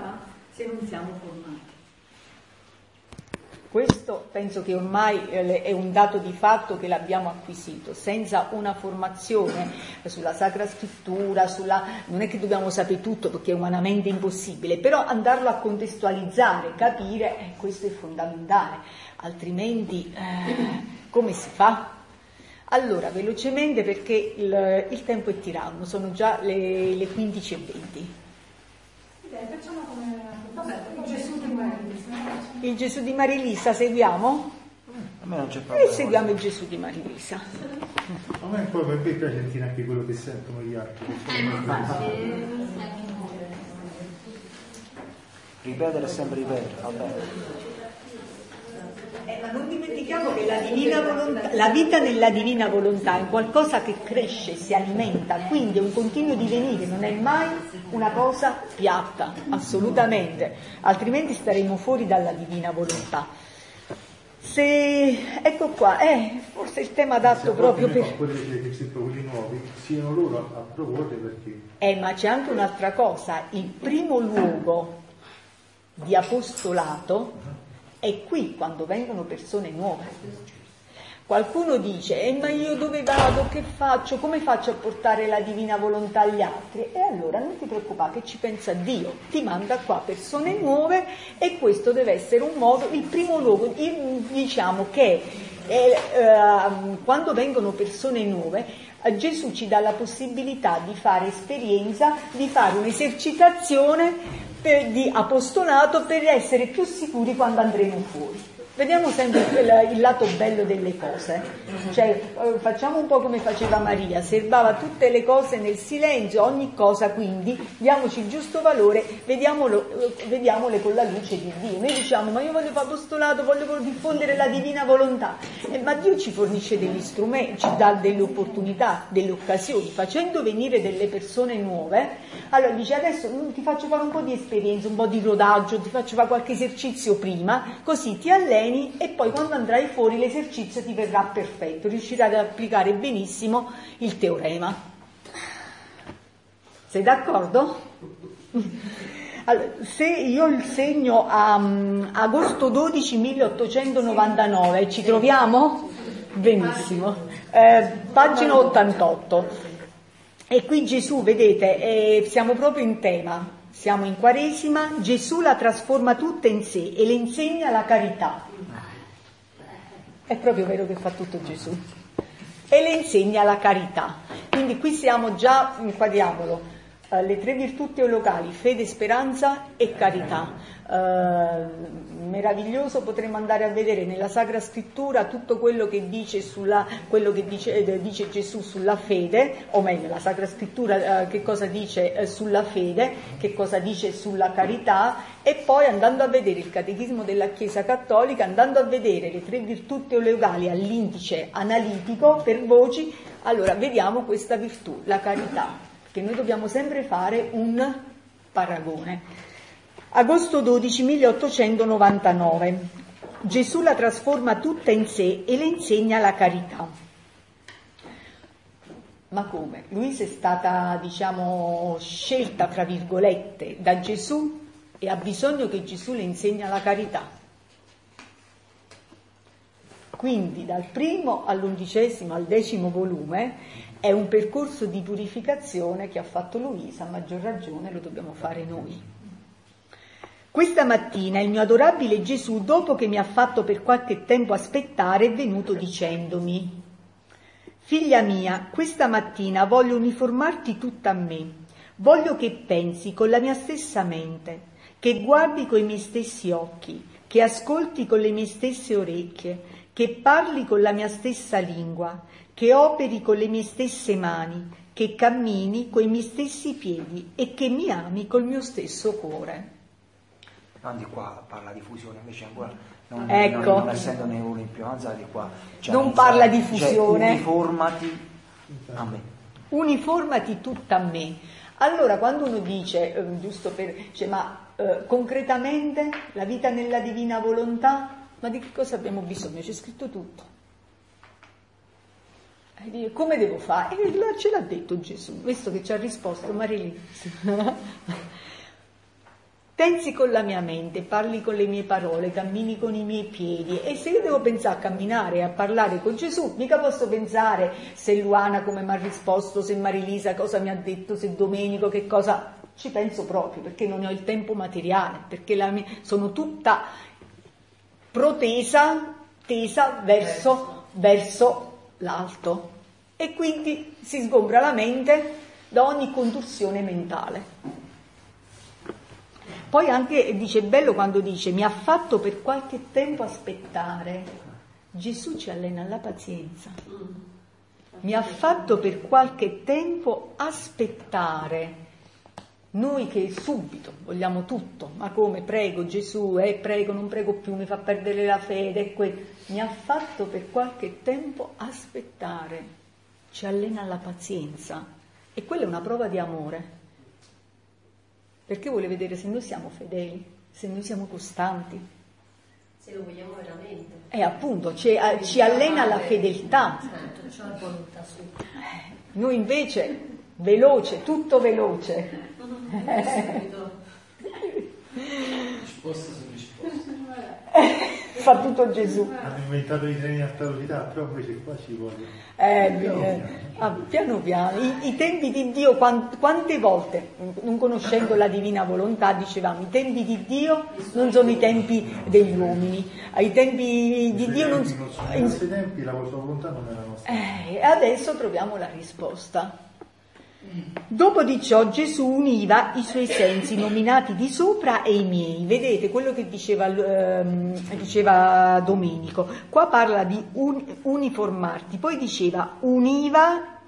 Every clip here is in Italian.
volontà se non siamo formati. Questo penso che ormai eh, è un dato di fatto che l'abbiamo acquisito, senza una formazione sulla Sacra Scrittura, sulla... non è che dobbiamo sapere tutto perché è umanamente impossibile, però andarlo a contestualizzare, capire, eh, questo è fondamentale, altrimenti eh, come si fa? Allora, velocemente perché il, il tempo è tiranno, sono già le, le 15.20. Beh, facciamo come... Vabbè, Gesù di Maria. Il Gesù di Marilisa seguiamo? A me non c'è problema. E seguiamo il Gesù di Marilisa. A me poi per me piace sentire anche quello che sentono gli altri. Ripetere e sempre ripetere, vabbè. Eh, ma non dimentichiamo che la, divina volontà, la vita nella divina volontà è qualcosa che cresce, si alimenta, quindi è un continuo divenire, non è mai una cosa piatta, assolutamente, altrimenti staremo fuori dalla divina volontà. Se, ecco qua, eh, forse il tema adatto proprio per... Quelli che si quelli nuovi siano loro a proporre perché... Eh, ma c'è anche un'altra cosa, il primo luogo di apostolato è qui quando vengono persone nuove. Qualcuno dice, eh, ma io dove vado, che faccio, come faccio a portare la divina volontà agli altri? E allora non ti preoccupare che ci pensa Dio, ti manda qua persone nuove e questo deve essere un modo, il primo luogo, diciamo che eh, quando vengono persone nuove Gesù ci dà la possibilità di fare esperienza, di fare un'esercitazione per, di apostolato per essere più sicuri quando andremo fuori. Vediamo sempre il, il, lato bello delle cose, cioè eh, facciamo un po' come faceva Maria, serbava tutte le cose nel silenzio, ogni cosa quindi diamoci il giusto valore, vediamolo, eh, vediamole con la luce di Dio. Noi diciamo ma io voglio fare apostolato, voglio diffondere la divina volontà, eh, ma Dio ci fornisce degli strumenti, ci dà delle opportunità, delle occasioni, facendo venire delle persone nuove, allora dice adesso mm, ti faccio fare un po' di esperienza, un po' di rodaggio, ti faccio fare qualche esercizio prima, così ti alleni alleni e poi quando andrai fuori l'esercizio ti verrà perfetto, riuscirai ad applicare benissimo il teorema. Sei d'accordo? Allora, se io il segno a um, agosto 12 1899, ci troviamo? Benissimo. Eh, pagina 88. E qui Gesù, vedete, eh, siamo proprio in tema. Siamo in Quaresima, Gesù la trasforma tutta in sé e le insegna la carità. È proprio vero che fa tutto Gesù. E le insegna la carità. Quindi qui siamo già, inquadriamolo, eh, le tre virtù teologali, fede, speranza e carità. Eh, meraviglioso potremmo andare a vedere nella Sacra Scrittura tutto quello che dice, sulla, quello che dice, eh, dice Gesù sulla fede, o meglio la Sacra Scrittura eh, che cosa dice sulla fede, che cosa dice sulla carità e poi andando a vedere il Catechismo della Chiesa Cattolica, andando a vedere le tre virtù teologali all'indice analitico per voci, allora vediamo questa virtù, la carità che noi dobbiamo sempre fare un paragone. Agosto 12 1899. Gesù la trasforma tutta in sé e le insegna la carità. Ma come? Luisa è stata, diciamo, scelta, tra virgolette, da Gesù e ha bisogno che Gesù le insegna la carità. Quindi dal primo all'undicesimo al decimo volume è un percorso di purificazione che ha fatto Luisa, a maggior ragione lo dobbiamo fare noi. Questa mattina il mio adorabile Gesù, dopo che mi ha fatto per qualche tempo aspettare, è venuto dicendomi, Figlia mia, questa mattina voglio uniformarti tutta a me, voglio che pensi con la mia stessa mente, che guardi con i miei stessi occhi, che ascolti con le mie stesse orecchie, che parli con la mia stessa lingua, che operi con le mie stesse mani, che cammini coi miei stessi piedi e che mi ami col mio stesso cuore. Non di qua parla di fusione, invece ancora non, ecco. non, non essendone uno in più di qua. Cioè, non parla di fusione. Cioè, uniformati a me. Uniformati tutta a me. Allora, quando uno dice, eh, giusto per, cioè, ma eh, concretamente la vita nella divina volontà, ma di che cosa abbiamo bisogno? C'è scritto tutto. Dice, come devo fare? E ce l'ha detto Gesù, visto che ci ha risposto Marilizio. Pensi con la mia mente, parli con le mie parole, cammini con i miei piedi. E se io devo pensare a camminare e a parlare con Gesù, mica posso pensare se Luana come mi ha risposto, se Marilisa cosa mi ha detto, se Domenico che cosa... Ci penso proprio perché non ho il tempo materiale, perché mia... sono tutta protesa, tesa verso, verso l'alto. E quindi si sgombra la mente da ogni contorsione mentale. Poi anche dice bello quando dice mi ha fatto per qualche tempo aspettare. Gesù ci allena alla pazienza. Mi ha fatto per qualche tempo aspettare. Noi che subito vogliamo tutto, ma come prego Gesù, eh, prego, non prego più, mi fa perdere la fede, que... mi ha fatto per qualche tempo aspettare, ci allena alla pazienza e quella è una prova di amore perché vuole vedere se noi siamo fedeli, se noi siamo costanti. Se lo vogliamo veramente. E appunto ci, ci allena alla fedeltà. Certo, eh, noi invece, veloce, tutto veloce. Risposta su risposta. Fa tutto Gesù. Hanno inventato i treni a alta velocità, però invece qua ci vuole. Eh, piano, eh, ah, piano piano. I, I, tempi di Dio, quant, quante volte, non conoscendo la divina volontà, dicevamo, i tempi di Dio non sono i tempi degli uomini. I tempi di Dio non sono... I nostri tempi la vostra volontà non è la nostra. Eh, e adesso troviamo la risposta. Dopo di ciò Gesù univa i suoi sensi nominati di sopra e i miei. Vedete quello che diceva, ehm, diceva Domenico. Qua parla di un, uniformarti, poi diceva univa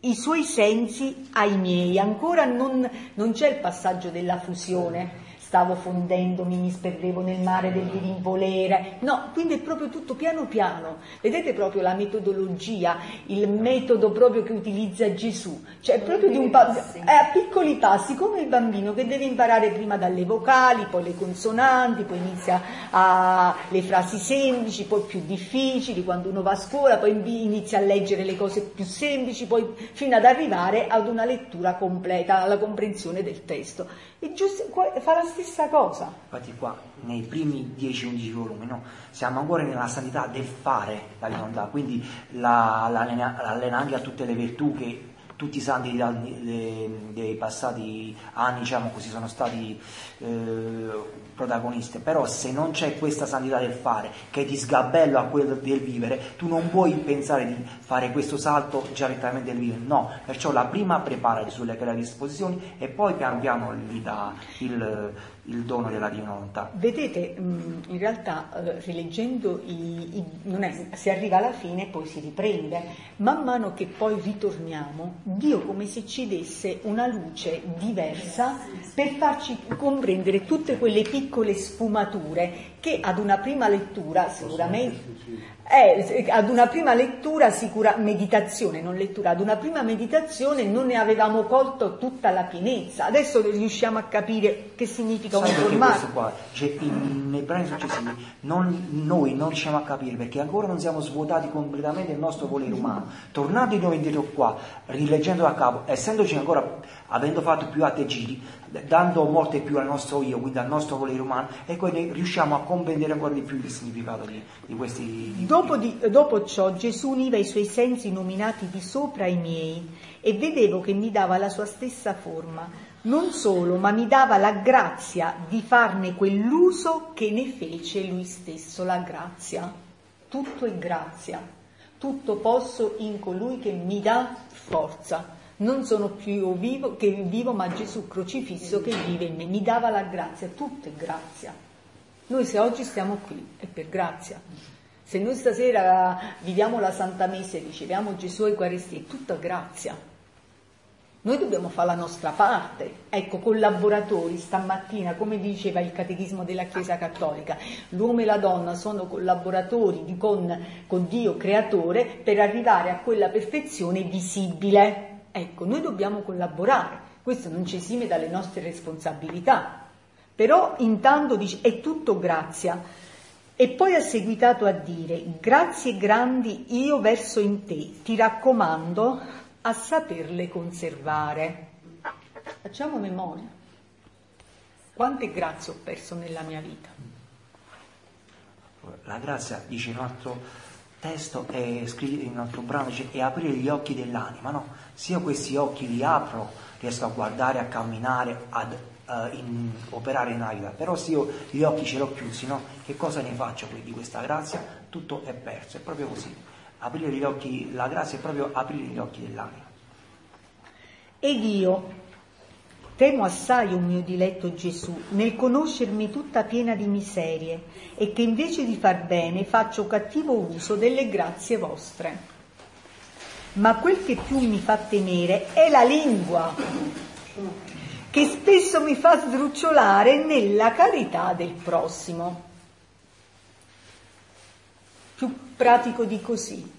i suoi sensi ai miei. Ancora non, non c'è il passaggio della fusione stavo fondendomi, mi sperdevo nel mare del divinvolere. No, quindi è proprio tutto piano piano. Vedete proprio la metodologia, il metodo proprio che utilizza Gesù. Cioè è proprio di un pa- è a piccoli passi, come il bambino che deve imparare prima dalle vocali, poi le consonanti, poi inizia a le frasi semplici, poi più difficili, quando uno va a scuola, poi inizia a leggere le cose più semplici, poi fino ad arrivare ad una lettura completa, alla comprensione del testo. E Giusto fa la stessa cosa. Infatti qua, nei primi 10-11 volumi, no? siamo ancora nella santità del fare la volontà, quindi la, l'allena, l'allena anche a tutte le virtù che tutti i santi dei, passati anni diciamo così, sono stati eh, protagonisti, però se non c'è questa santità del fare che ti sgabella a quello del vivere, tu non puoi pensare di fare questo salto già direttamente del vivere, no, perciò la prima preparati sulle creative disposizioni e poi pian piano gli dà il, il dono della divina volontà. Vedete, mm, in realtà eh, rileggendo, i, i, è, si arriva alla fine e poi si riprende, man mano che poi ritorniamo, Dio come se ci desse una luce diversa per farci comprendere tutte quelle piccole sfumature che ad una prima lettura sicuramente eh, ad una prima lettura, sicura, meditazione, non lettura, ad una prima meditazione non ne avevamo colto tutta la pienezza, adesso riusciamo a capire che significa un formato. Cioè, nei brani successivi non, noi non riusciamo a capire perché ancora non siamo svuotati completamente del nostro volere umano. Tornando di nuovo indietro qua, rileggendo da capo, essendoci ancora, avendo fatto più altri giri, dando morte più al nostro io, quindi al nostro volere umano, e quindi riusciamo a comprendere ancora di più il significato di, di questi... Di dopo, di, dopo ciò Gesù univa i suoi sensi nominati di sopra ai miei e vedevo che mi dava la sua stessa forma. Non solo, ma mi dava la grazia di farne quell'uso che ne fece lui stesso, la grazia. Tutto è grazia, tutto posso in colui che mi dà forza non sono più vivo, che vivo, ma Gesù crocifisso che vive in me. Mi dava la grazia, tutto è grazia. Noi se oggi stiamo qui è per grazia. Se noi stasera viviamo la Santa Messa e riceviamo Gesù Eucaristia, è tutta grazia. Noi dobbiamo fare la nostra parte, ecco, collaboratori, stamattina, come diceva il Catechismo della Chiesa Cattolica, l'uomo e la donna sono collaboratori con, con Dio creatore per arrivare a quella perfezione visibile. Ecco, noi dobbiamo collaborare, questo non ci esime dalle nostre responsabilità, però intanto dice è tutto grazia. E poi ha seguitato a dire, grazie grandi io verso in te, ti raccomando a saperle conservare. Facciamo memoria. Quante grazie ho perso nella mia vita? La grazia, dice un altro testo, è scritto in un altro brano, dice, è aprire gli occhi dell'anima, no? Se io questi occhi li apro, riesco a guardare, a camminare, ad uh, in, operare nella vita, però se io gli occhi ce l'ho chiusi, no? Che cosa ne faccio di questa grazia? Tutto è perso, è proprio così. Aprire gli occhi, la grazia è proprio aprire gli occhi dell'anima. Ed io, Temo assai, o oh mio diletto Gesù, nel conoscermi tutta piena di miserie e che invece di far bene faccio cattivo uso delle grazie vostre. Ma quel che più mi fa temere è la lingua, che spesso mi fa sdrucciolare nella carità del prossimo. Più pratico di così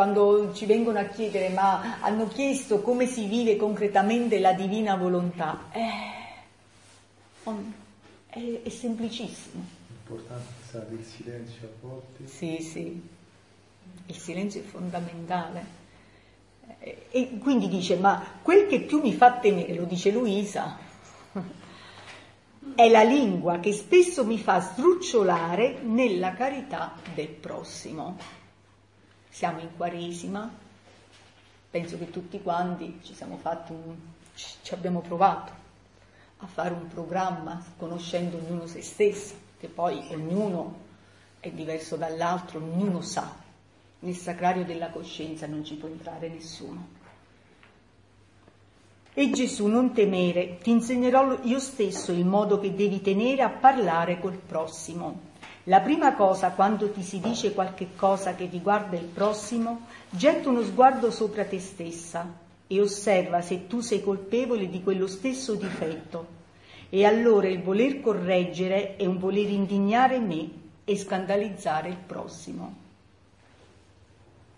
quando ci vengono a chiedere ma hanno chiesto come si vive concretamente la divina volontà, eh, è, è semplicissimo. L'importanza del silenzio a volte. Sì, sì, il silenzio è fondamentale. E quindi dice, ma quel che più mi fa temere, lo dice Luisa, è la lingua che spesso mi fa sdrucciolare nella carità del prossimo siamo in Quaresima, penso che tutti quanti ci siamo fatti un, ci abbiamo provato a fare un programma conoscendo ognuno se stesso, che poi ognuno è diverso dall'altro, ognuno sa. Nel sacrario della coscienza non ci può entrare nessuno. E Gesù, non temere, ti insegnerò io stesso il modo che devi tenere a parlare col prossimo la prima cosa quando ti si dice qualche cosa che riguarda il prossimo, getta uno sguardo sopra te stessa e osserva se tu sei colpevole di quello stesso difetto. E allora il voler correggere è un voler indignare me e scandalizzare il prossimo.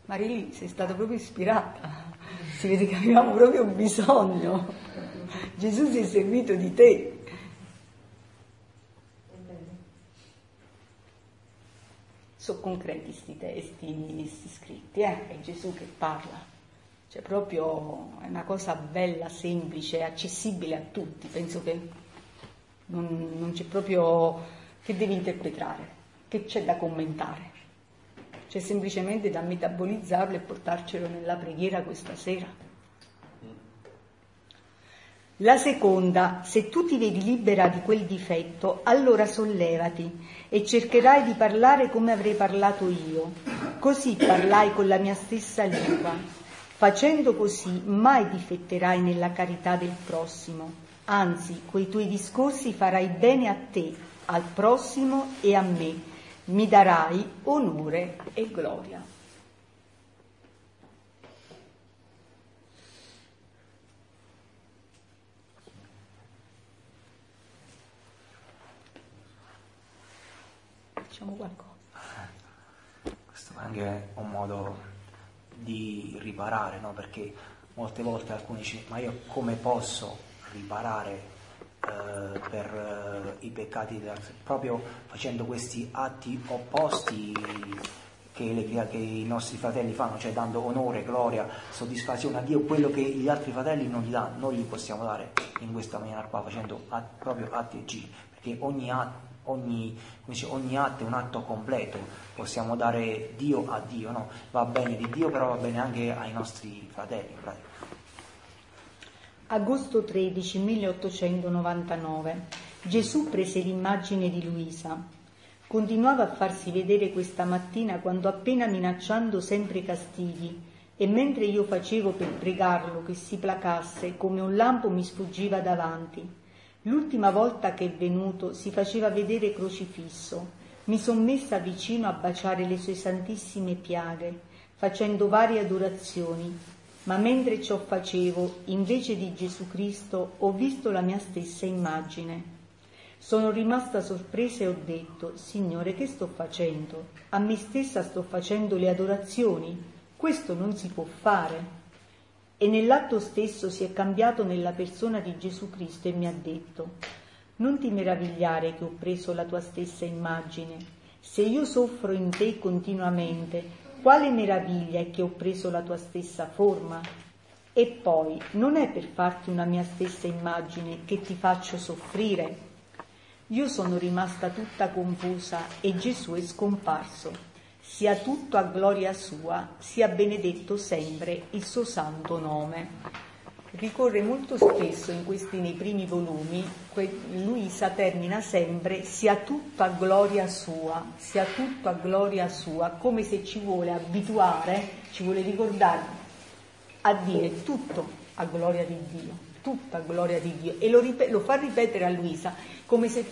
Marili, sei stata proprio ispirata, si vede che avevamo proprio bisogno. Gesù si è servito di te. Sono concreti questi testi, questi scritti, eh? è Gesù che parla. Cioè proprio è una cosa bella, semplice, accessibile a tutti, penso che non, non c'è proprio che devi interpretare, che c'è da commentare. C'è semplicemente da metabolizzarlo e portarcelo nella preghiera questa sera. La seconda, se tu ti vedi libera di quel difetto, allora sollevati e cercherai di parlare come avrei parlato io. Così parlai con la mia stessa lingua. Facendo così mai difetterai nella carità del prossimo, anzi, coi tuoi discorsi farai bene a te, al prossimo e a me. Mi darai onore e gloria. Facciamo qualcosa. Questo è anche un modo di riparare, no? perché molte volte alcuni dicono ma io come posso riparare eh, per eh, i peccati proprio facendo questi atti opposti che, le, che, i nostri fratelli fanno, cioè dando onore, gloria, soddisfazione a Dio, quello che gli altri fratelli non gli danno, noi gli possiamo dare in questa maniera qua, facendo atti, proprio atti giri, perché ogni atto ogni, dice, ogni atto è un atto completo, possiamo dare Dio a Dio, no? va bene di Dio, però va bene anche ai nostri fratelli. Agosto 13, 1899. Gesù prese l'immagine di Luisa. Continuava a farsi vedere questa mattina quando appena minacciando sempre castighi e mentre io facevo per pregarlo che si placasse come un lampo mi sfuggiva davanti L'ultima volta che è venuto si faceva vedere crocifisso. Mi son messa vicino a baciare le sue santissime piaghe, facendo varie adorazioni, ma mentre ciò facevo, invece di Gesù Cristo, ho visto la mia stessa immagine. Sono rimasta sorpresa e ho detto, Signore, che sto facendo? A me stessa sto facendo le adorazioni. Questo non si può fare e nell'atto stesso si è cambiato nella persona di Gesù Cristo e mi ha detto, non ti meravigliare che ho preso la tua stessa immagine. Se io soffro in te continuamente, quale meraviglia è che ho preso la tua stessa forma? E poi non è per farti una mia stessa immagine che ti faccio soffrire. Io sono rimasta tutta confusa e Gesù è scomparso. Sia tutto a gloria sua, sia benedetto sempre il suo santo nome. Ricorre molto spesso in questi, nei primi volumi, Luisa termina sempre sia tutto a gloria sua, sia tutto a gloria sua, come se ci vuole abituare, ci vuole ricordare a dire tutto a gloria di Dio, tutto a gloria di Dio e lo, ripet- lo fa ripetere a Luisa come se,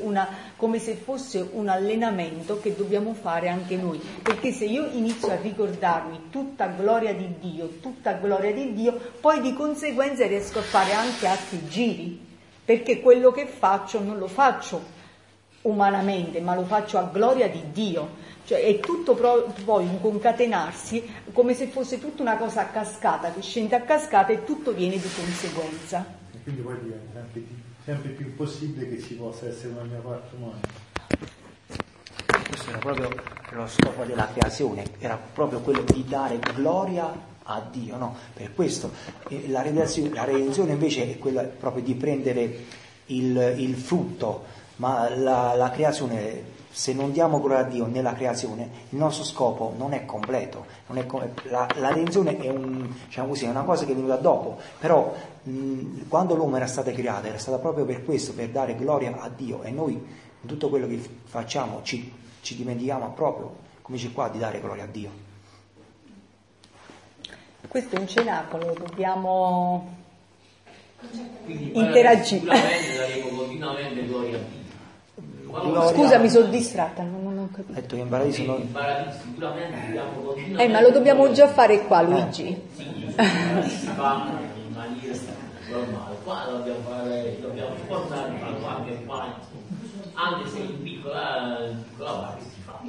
una, come se, fosse un allenamento che dobbiamo fare anche noi, perché se io inizio a ricordarmi tutta gloria di Dio, tutta gloria di Dio, poi di conseguenza riesco a fare anche altri giri, perché quello che faccio non lo faccio umanamente, ma lo faccio a gloria di Dio. Cioè è tutto poi un concatenarsi come se fosse tutta una cosa a cascata, che scende a cascata e tutto viene di conseguenza. E quindi poi diventa anche sempre più impossibile che ci possa essere una mia parte umana. Questo era proprio lo scopo della creazione, era proprio quello di dare gloria a Dio, no? Per questo la redenzione, la redenzione invece è quella proprio di prendere il, il frutto, ma la, la creazione se non diamo gloria a Dio nella creazione, il nostro scopo non è completo. Non è com- la, la, redenzione è, un, diciamo così, è, una cosa che è venuta dopo, però mh, quando l'uomo era stato creato era stato proprio per questo, per dare gloria a Dio e noi in tutto quello che facciamo ci, ci dimentichiamo proprio, come dice qua, di dare gloria a Dio. Questo è un cenacolo, dobbiamo interagire. Sicuramente daremo continuamente gloria a Dio. Gloria- Scusa, mi sono distratta, non, non ho capito. detto che in paradiso Sì, noi... in paradiso sicuramente dobbiamo continuamente Eh, ma lo dobbiamo già fare qua, Luigi. Sì, si fa in maniera normale. Qua dobbiamo fare, dobbiamo portare fare qualche pane, anche se in piccola, in piccola parte si fa.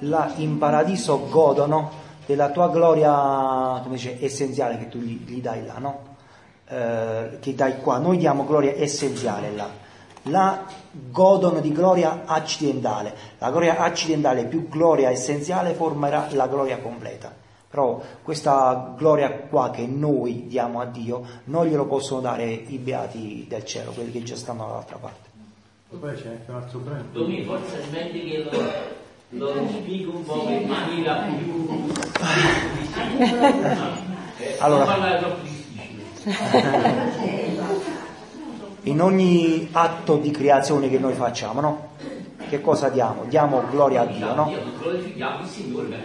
là in paradiso godono della tua gloria, come dice, essenziale che tu gli, gli dai là, no? Eh, che dai qua. Noi diamo gloria essenziale là. Là godono di gloria accidentale. La gloria accidentale più gloria essenziale formerà la gloria completa. Però questa gloria qua che noi diamo a Dio non glielo possono dare i beati del cielo, quelli che già stanno dall'altra parte. E poi c'è anche un altro brano. Domini forse è meglio che lo, lo spiego un po' in maniera più Allora. in ogni atto di creazione che noi facciamo, no? Che cosa diamo? Diamo gloria a Dio, no?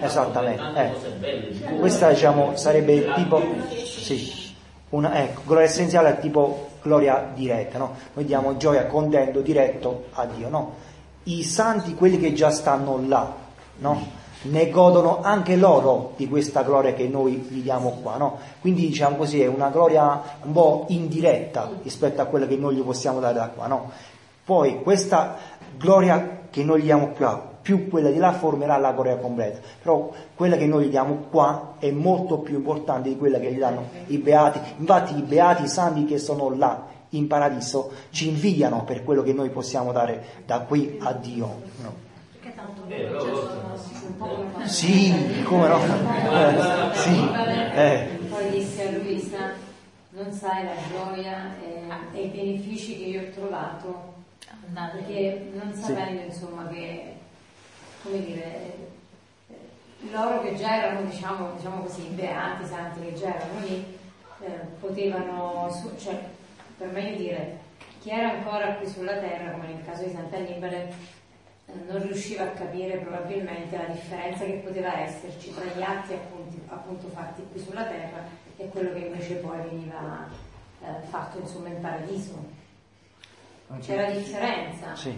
Esattamente, eh. Questa diciamo sarebbe tipo, sì, una, ecco, gloria essenziale è tipo gloria diretta, no? Noi diamo gioia, contento diretto a Dio, no? I santi, quelli che già stanno là, no? Ne godono anche loro di questa gloria che noi gli diamo qua, no? Quindi diciamo così è una gloria un po' indiretta rispetto a quella che noi gli possiamo dare da qua, no? Poi questa gloria che noi gli diamo qua, più quella di là formerà la gloria completa. Però quella che noi gli diamo qua è molto più importante di quella che gli danno i beati. Infatti i beati, santi che sono là in paradiso ci invidiano per quello che noi possiamo dare da qui a Dio. no? Eh, Sì, come no? Eh, sì, eh. Poi disse a Luisa, non sai la gioia e, e i benefici che io ho trovato, perché non sapendo insomma che, come dire, eh, loro che già erano diciamo, diciamo così, beati, santi che già erano lì, eh, potevano, su- cioè, per meglio dire, chi era ancora qui sulla terra, come nel caso di Sant'Annibale, eh, non riusciva a capire probabilmente la differenza che poteva esserci tra gli atti appunti- appunto fatti qui sulla terra e quello che invece poi veniva eh, fatto insomma in paradiso. C'era differenza. Sì.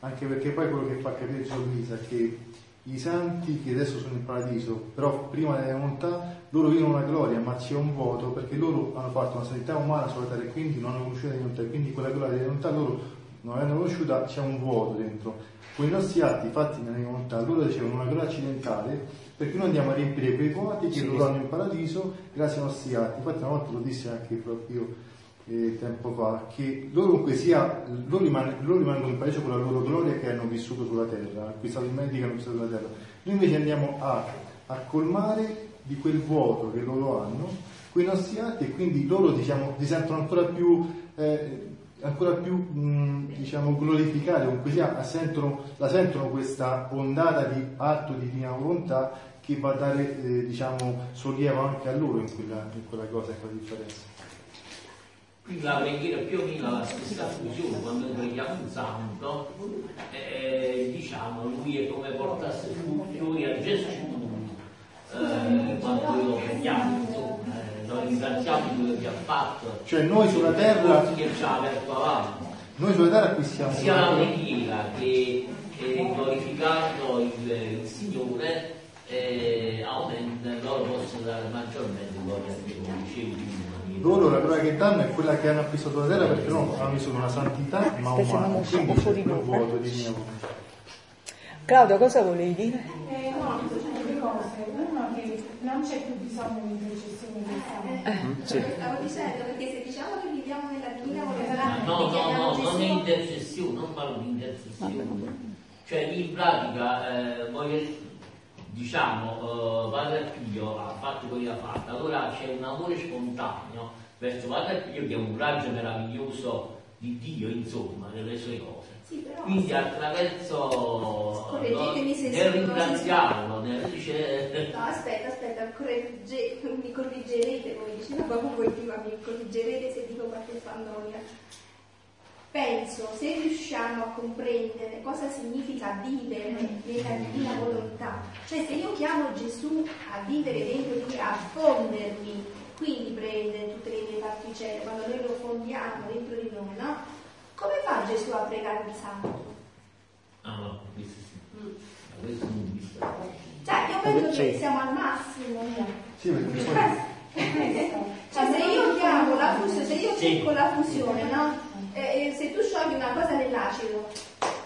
Anche perché poi quello che fa capire Luisa è che i santi che adesso sono in paradiso, però prima della volontà, loro vivono una gloria, ma c'è un vuoto perché loro hanno fatto una sanità umana sulla terra e quindi non hanno conosciuto la volontà, quindi quella gloria della volontà loro non avendo conosciuta c'è un vuoto dentro. Con i nostri atti fatti nella volontà, loro ricevono una gloria accidentale perché noi andiamo a riempire quei vuoti che loro hanno in paradiso grazie ai nostri atti. Infatti una volta lo disse anche proprio eh, tempo fa, che loro comunque sia, loro, riman- loro rimangono in paradiso con la loro gloria che hanno vissuto sulla terra, acquistato i meriti che hanno vissuto sulla terra. Noi invece andiamo a, a colmare di quel vuoto che loro hanno quei nostri atti e quindi loro diciamo, si sentono ancora più, eh, ancora più mh, diciamo, glorificati, comunque sia, sentono, la sentono questa ondata di atto di divina volontà che va a dare eh, diciamo, sollievo anche a loro in quella, in quella cosa, in quella differenza. Quindi la preghiera più o meno la stessa funzione, quando preghiamo un santo, eh, diciamo, lui è come portasse frutti a Gesù, eh, quando lo preghiamo, insomma, eh, noi ringraziamo di quello che ha fatto. Cioè noi sulla terra, che ci ha aperto avanti. noi sulla terra acquistiamo Sia la preghiera che, che glorificando il, il Signore eh, aumenta, loro possono dare maggiormente gloria a Dio. Loro la gloria che danno è quella che hanno acquistato la terra perché non hanno vissuto una santità ma umana quindi c'è quel vuoto eh. di volontà Claudio, cosa volevi dire? Eh, no, sono due cose. Uno che non c'è più bisogno di intercessione del santo. Sì. Stavo dicendo, perché se diciamo che viviamo nella divina volontà, No, no, no, non è intercessione, non parlo di intercessione. Cioè in pratica, eh, voglio, diciamo, eh, Padre Figlio ha fatto quello che ha fatto, allora c'è un amore spontaneo verso Padre Figlio che è un raggio meraviglioso di Dio, insomma, delle sue cose. Sì, però Quindi attraverso Correggetemi se nel ringraziarlo, nel dice No, aspetta, aspetta, corregge- mi corrigerete, come diceva proprio voi prima, mi corrigerete se dico qualche fandonia. Penso, se riusciamo a comprendere cosa significa vivere nella divina volontà, cioè se io chiamo Gesù a vivere dentro di me, a fondermi, quindi prendere tutte le mie particelle, quando noi lo fondiamo dentro di noi, no? Come fa Gesù a pregare il santo? Ah no, questo sì. Questo non visto. Cioè, io penso che siamo al massimo, no? sì perché poi Cioè, se io chiamo la fusione, se io Sì. cerco la fusione, no? Eh, eh, se tu sciogli una cosa nell'acido,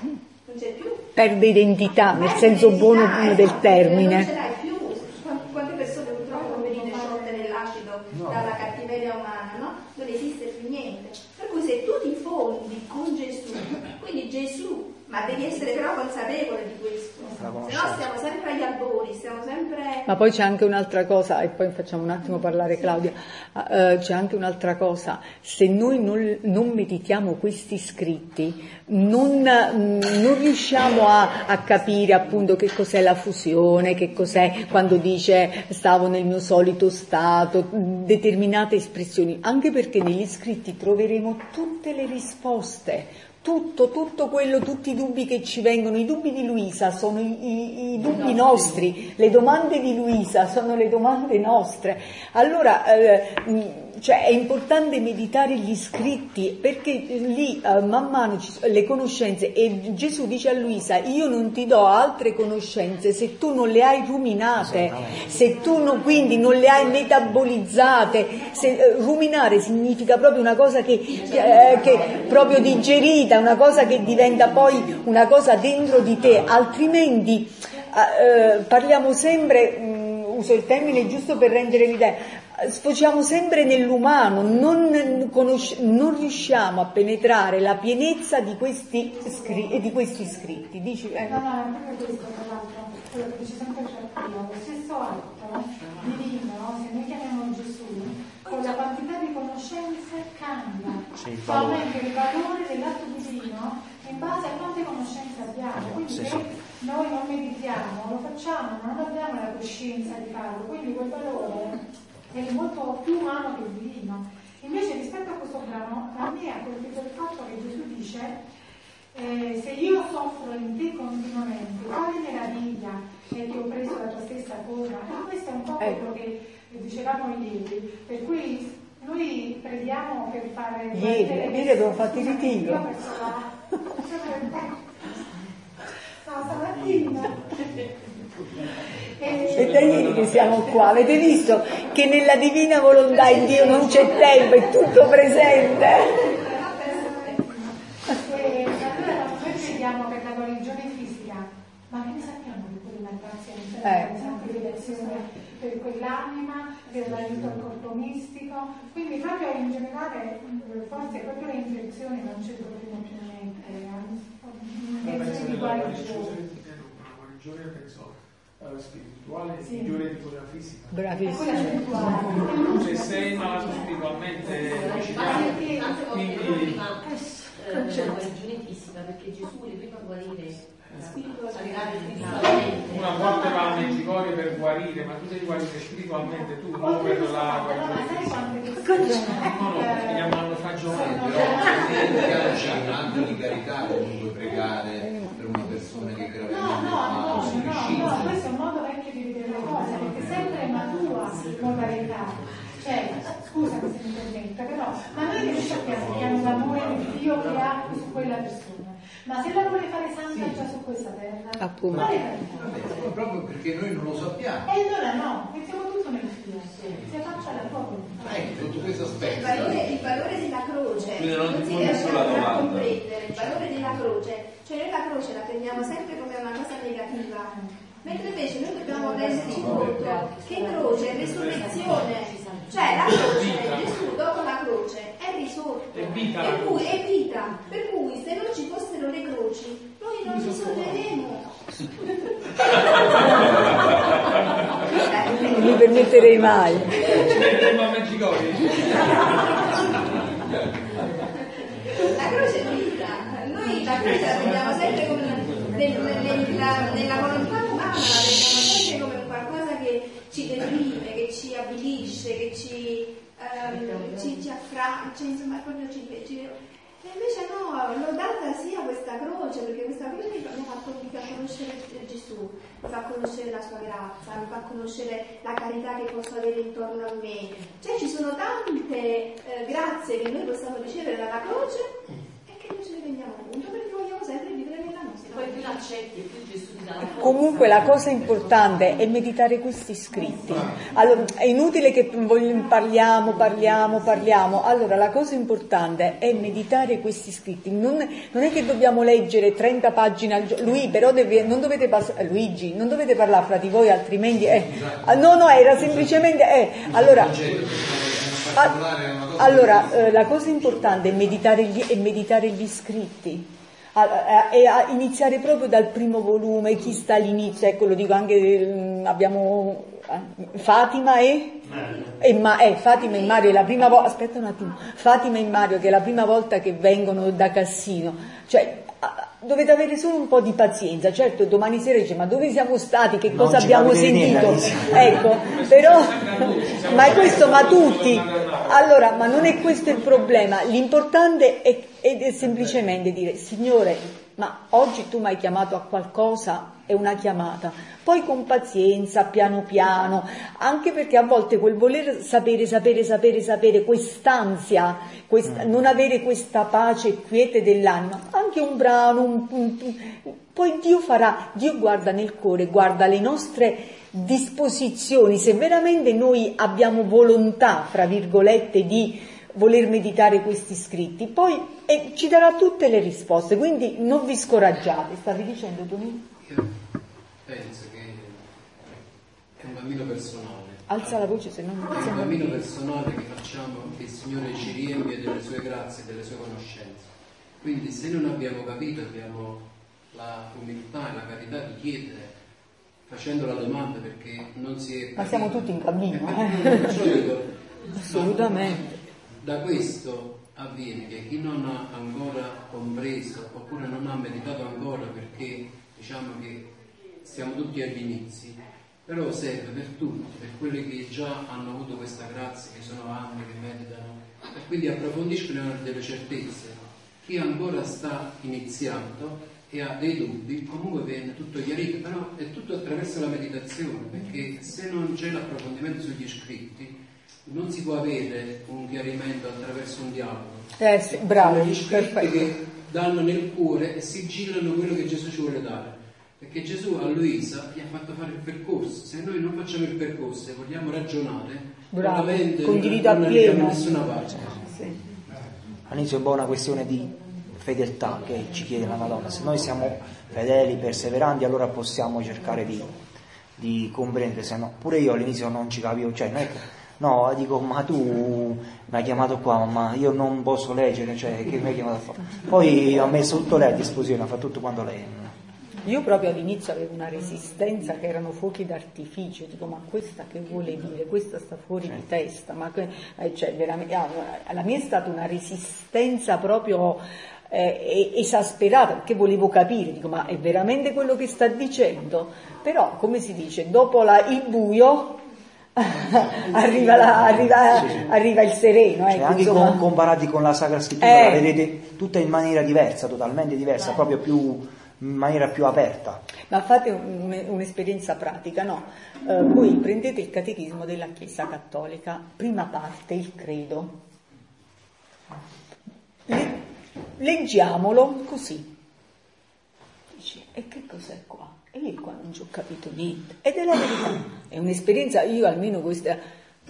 non c'è più. Perde identità, nel Perde senso buono del ce termine. l'hai più. Quante- Quante persone purtroppo venite sciolte nell'acido No. dalla cattiveria umana, no? Non esiste più niente. Per cui se tu ti fondi con Gesù, quindi Gesù, ma devi essere però consapevole di questo. Se no stiamo sempre agli albori, stiamo sempre... Ma poi c'è anche un'altra cosa, e poi facciamo un attimo parlare Claudia, eh, c'è anche un'altra cosa, se noi non, non meditiamo questi scritti, non, non riusciamo a, a capire appunto che cos'è la fusione, che cos'è quando dice stavo nel mio solito stato, determinate espressioni, anche perché negli scritti troveremo tutte le risposte, tutto, tutto quello, tutti i dubbi che ci vengono, i dubbi di Luisa sono i, i- i dubbi nostri, le domande di Luisa sono le domande nostre. Allora, eh, cioè, è importante meditare gli scritti perché lì eh, man mano ci- le conoscenze e Gesù dice a Luisa io non ti do altre conoscenze se tu non le hai ruminate, se tu non- quindi non le hai metabolizzate, se, eh, ruminare significa proprio una cosa che, eh, che proprio digerita, una cosa che diventa poi una cosa dentro di te, altrimenti eh, parliamo sempre, mh, uso il termine giusto per rendere l'idea, sfociamo sempre nell'umano, non, conosci- non riusciamo a penetrare la pienezza di questi, scri- di questi scritti. Dici, eh, No, no, è proprio questo, tra l'altro, quello che dice sempre Sciarpino, lo stesso atto divino, no? se noi chiamiamo Gesù, con la quantità di conoscenze cambia, Sì, il valore. aumenta il valore dell'atto divino in base a quante conoscenze abbiamo. Quindi Sì, se sì. noi non meditiamo, lo facciamo, ma non abbiamo la coscienza di farlo, quindi quel valore è molto più umano che divino. Invece rispetto a questo brano, a me ha colpito il fatto che Gesù dice eh, se io soffro in te continuamente, quale meraviglia è che ho preso la tua stessa forma? E questo è un po' quello che dicevamo ieri, per cui noi preghiamo per fare... Ieri, ieri abbiamo fatto il ritiro. Io ho perso la... No, stamattina. È da ieri che siamo qua, avete visto che nella divina volontà in Dio non c'è tempo, è tutto presente. E allora noi preghiamo per la guarigione fisica, ma che ne sappiamo di quella pazienza, Eh. per quell'anima, per l'aiuto al corpo mistico, quindi proprio in generale forse proprio le infezioni non ci troviamo più niente, Ma penso di la guarigione. una guarigione penso, spirituale Sì. migliore di quella fisica. Bravissimo. Se sei malato spiritualmente quindi prima eh, la fisica perché Gesù vuole prima guarire spiritualmente. una volta va a Meggicorio per guarire, ma tu devi guarire spiritualmente tu, non per la quante persone No, no, eh, chiamano sono- Però c'è un atto di carità comunque pregare per una persona che gravemente No, no, no, no, questo è un modo vecchio di vedere le cose, perché sempre è una tua modalità. Cioè, scusa se mi permetta, però, ma noi che sappiamo che hanno l'amore del Dio che ha su quella persona. Ma se la vuole fare santa già su questa terra, Appunto. qual è la Vabbè, proprio perché noi non lo sappiamo. E allora no, mettiamo tutto nel Dio, se faccia la tua volontà. Ecco, tutto questo Il aspetto. valore, il valore della croce Quindi non- non si andare a domanda. comprendere, il valore della croce, cioè noi la croce la prendiamo sempre come una cosa negativa, mentre invece noi dobbiamo renderci conto che croce è risurrezione, cioè la croce, Gesù dopo la croce è risorto, È vita per cui è vita, per cui se non ci fossero le croci noi non risorgeremo. Non mi permetterei mai. Ci a Meggicorio. La croce è vita, noi la croce la prendiamo sempre nella, nella volontà umana, la prendiamo sempre ci deprime, che ci avvilisce, che ci, ehm, ci, ci affrange, cioè, insomma proprio ci, ci- e invece no, lodata sia questa croce, perché questa croce mi fa, mi fa conoscere Gesù, mi fa conoscere la sua grazia, mi fa conoscere la carità che posso avere intorno a me. Cioè ci sono tante eh, grazie che noi possiamo ricevere dalla croce e che noi ce ne rendiamo conto perché vogliamo sempre vivere nella nostra. Poi più l'accetti e più Gesù ti dà la. Comunque la cosa importante è meditare questi scritti. Allora, è inutile che parliamo, parliamo, parliamo. Allora, la cosa importante è meditare questi scritti. Non, non è che dobbiamo leggere 30 pagine al giorno. Lui, però, deve- non dovete pas- eh, Luigi, non dovete parlare fra di voi, altrimenti. eh. Ah, no, no, era semplicemente. eh, allora, allora, eh, la cosa importante è meditare gli, è meditare gli scritti. A- a- E a iniziare proprio dal primo volume, chi sta all'inizio, ecco lo dico anche, mm, abbiamo eh, Fatima e, e Ma- eh, Fatima e Mario è la prima volta, aspetta un attimo, Fatima e Mario che è la prima volta che vengono da Cassino, cioè dovete avere solo un po' di pazienza, certo domani sera dice ma dove siamo stati, che Non cosa abbiamo sentito, ecco, però, ma è questo, ma tutti, allora, ma non è questo il problema, l'importante è, è semplicemente dire, Signore, ma oggi tu mi hai chiamato a qualcosa, è una chiamata, poi con pazienza, piano piano, anche perché a volte quel voler sapere, sapere, sapere, sapere, quest'ansia, questa- non avere questa pace e quiete dell'anima, anche un brano, un- un- un- poi Dio farà, Dio guarda nel cuore, guarda le nostre disposizioni, se veramente noi abbiamo volontà, fra virgolette, di voler meditare questi scritti, poi eh, ci darà tutte le risposte, quindi non vi scoraggiate, stavi dicendo Tonino? Io penso che è un cammino personale. Alza la voce se no non È un cammino personale che facciamo, che il Signore ci riempie delle sue grazie e delle sue conoscenze. Quindi se non abbiamo capito, abbiamo la umiltà e la carità di chiedere, facendo la domanda perché non si è Ma siamo tutti in cammino, Eh, eh? Assolutamente. Da questo avviene che chi non ha ancora compreso oppure non ha meditato ancora perché diciamo che siamo tutti agli inizi, però serve per tutti, per quelli che già hanno avuto questa grazia, che sono anni che meditano e quindi approfondiscono delle certezze. Chi ancora sta iniziando e ha dei dubbi, comunque viene tutto chiarito, però è tutto attraverso la meditazione, perché se non c'è l'approfondimento sugli scritti, non si può avere un chiarimento attraverso un dialogo. Eh, sì, bravo, gli scritti perfetto. che danno nel cuore e sigillano quello che Gesù ci vuole dare. Perché Gesù a Luisa gli ha fatto fare il percorso. Se noi non facciamo il percorso e vogliamo ragionare, Bravo, condivido non arriviamo appieno. da nessuna parte. Sì. All'inizio è un po' una questione di fedeltà che ci chiede la Madonna. Se noi siamo fedeli, perseveranti, allora possiamo cercare di, di comprendere, se no, pure io all'inizio non ci capivo, cioè non è che, no, dico, ma tu mi hai chiamato qua, ma io non posso leggere, cioè che mi hai chiamato a fare? Poi ho messo tutto lei a disposizione, ha fatto tutto quanto lei. Io proprio all'inizio avevo una resistenza che erano fuochi d'artificio, dico ma questa che vuole dire? Questa sta fuori di testa, ma che, eh, cioè, veramente, ah, la mia è stata una resistenza proprio eh, esasperata perché volevo capire, dico ma è veramente quello che sta dicendo? Però come si dice, dopo la, il buio arriva, la, arriva, arriva, il sereno. Cioè, ecco, anche insomma. con, comparati con la Sacra Scrittura Eh. la vedete tutta in maniera diversa, totalmente diversa, proprio più, in maniera più aperta. Ma fate un- un'esperienza pratica, no? Eh, voi prendete il catechismo della Chiesa Cattolica, prima parte, il credo. Le- leggiamolo così. Dici, e che cos'è qua? E io qua non ci ho capito niente. Ed è la verità. È un'esperienza, io almeno questa...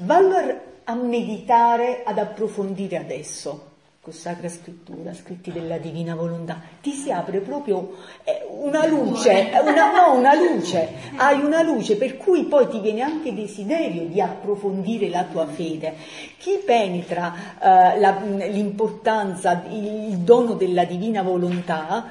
Vallo a, a meditare, ad approfondire adesso con Sacra Scrittura, scritti della Divina Volontà, ti si apre proprio eh, una luce, eh, una, no, una luce, hai una luce per cui poi ti viene anche desiderio di approfondire la tua fede. Chi penetra eh, la- l'importanza, il, il dono della Divina Volontà,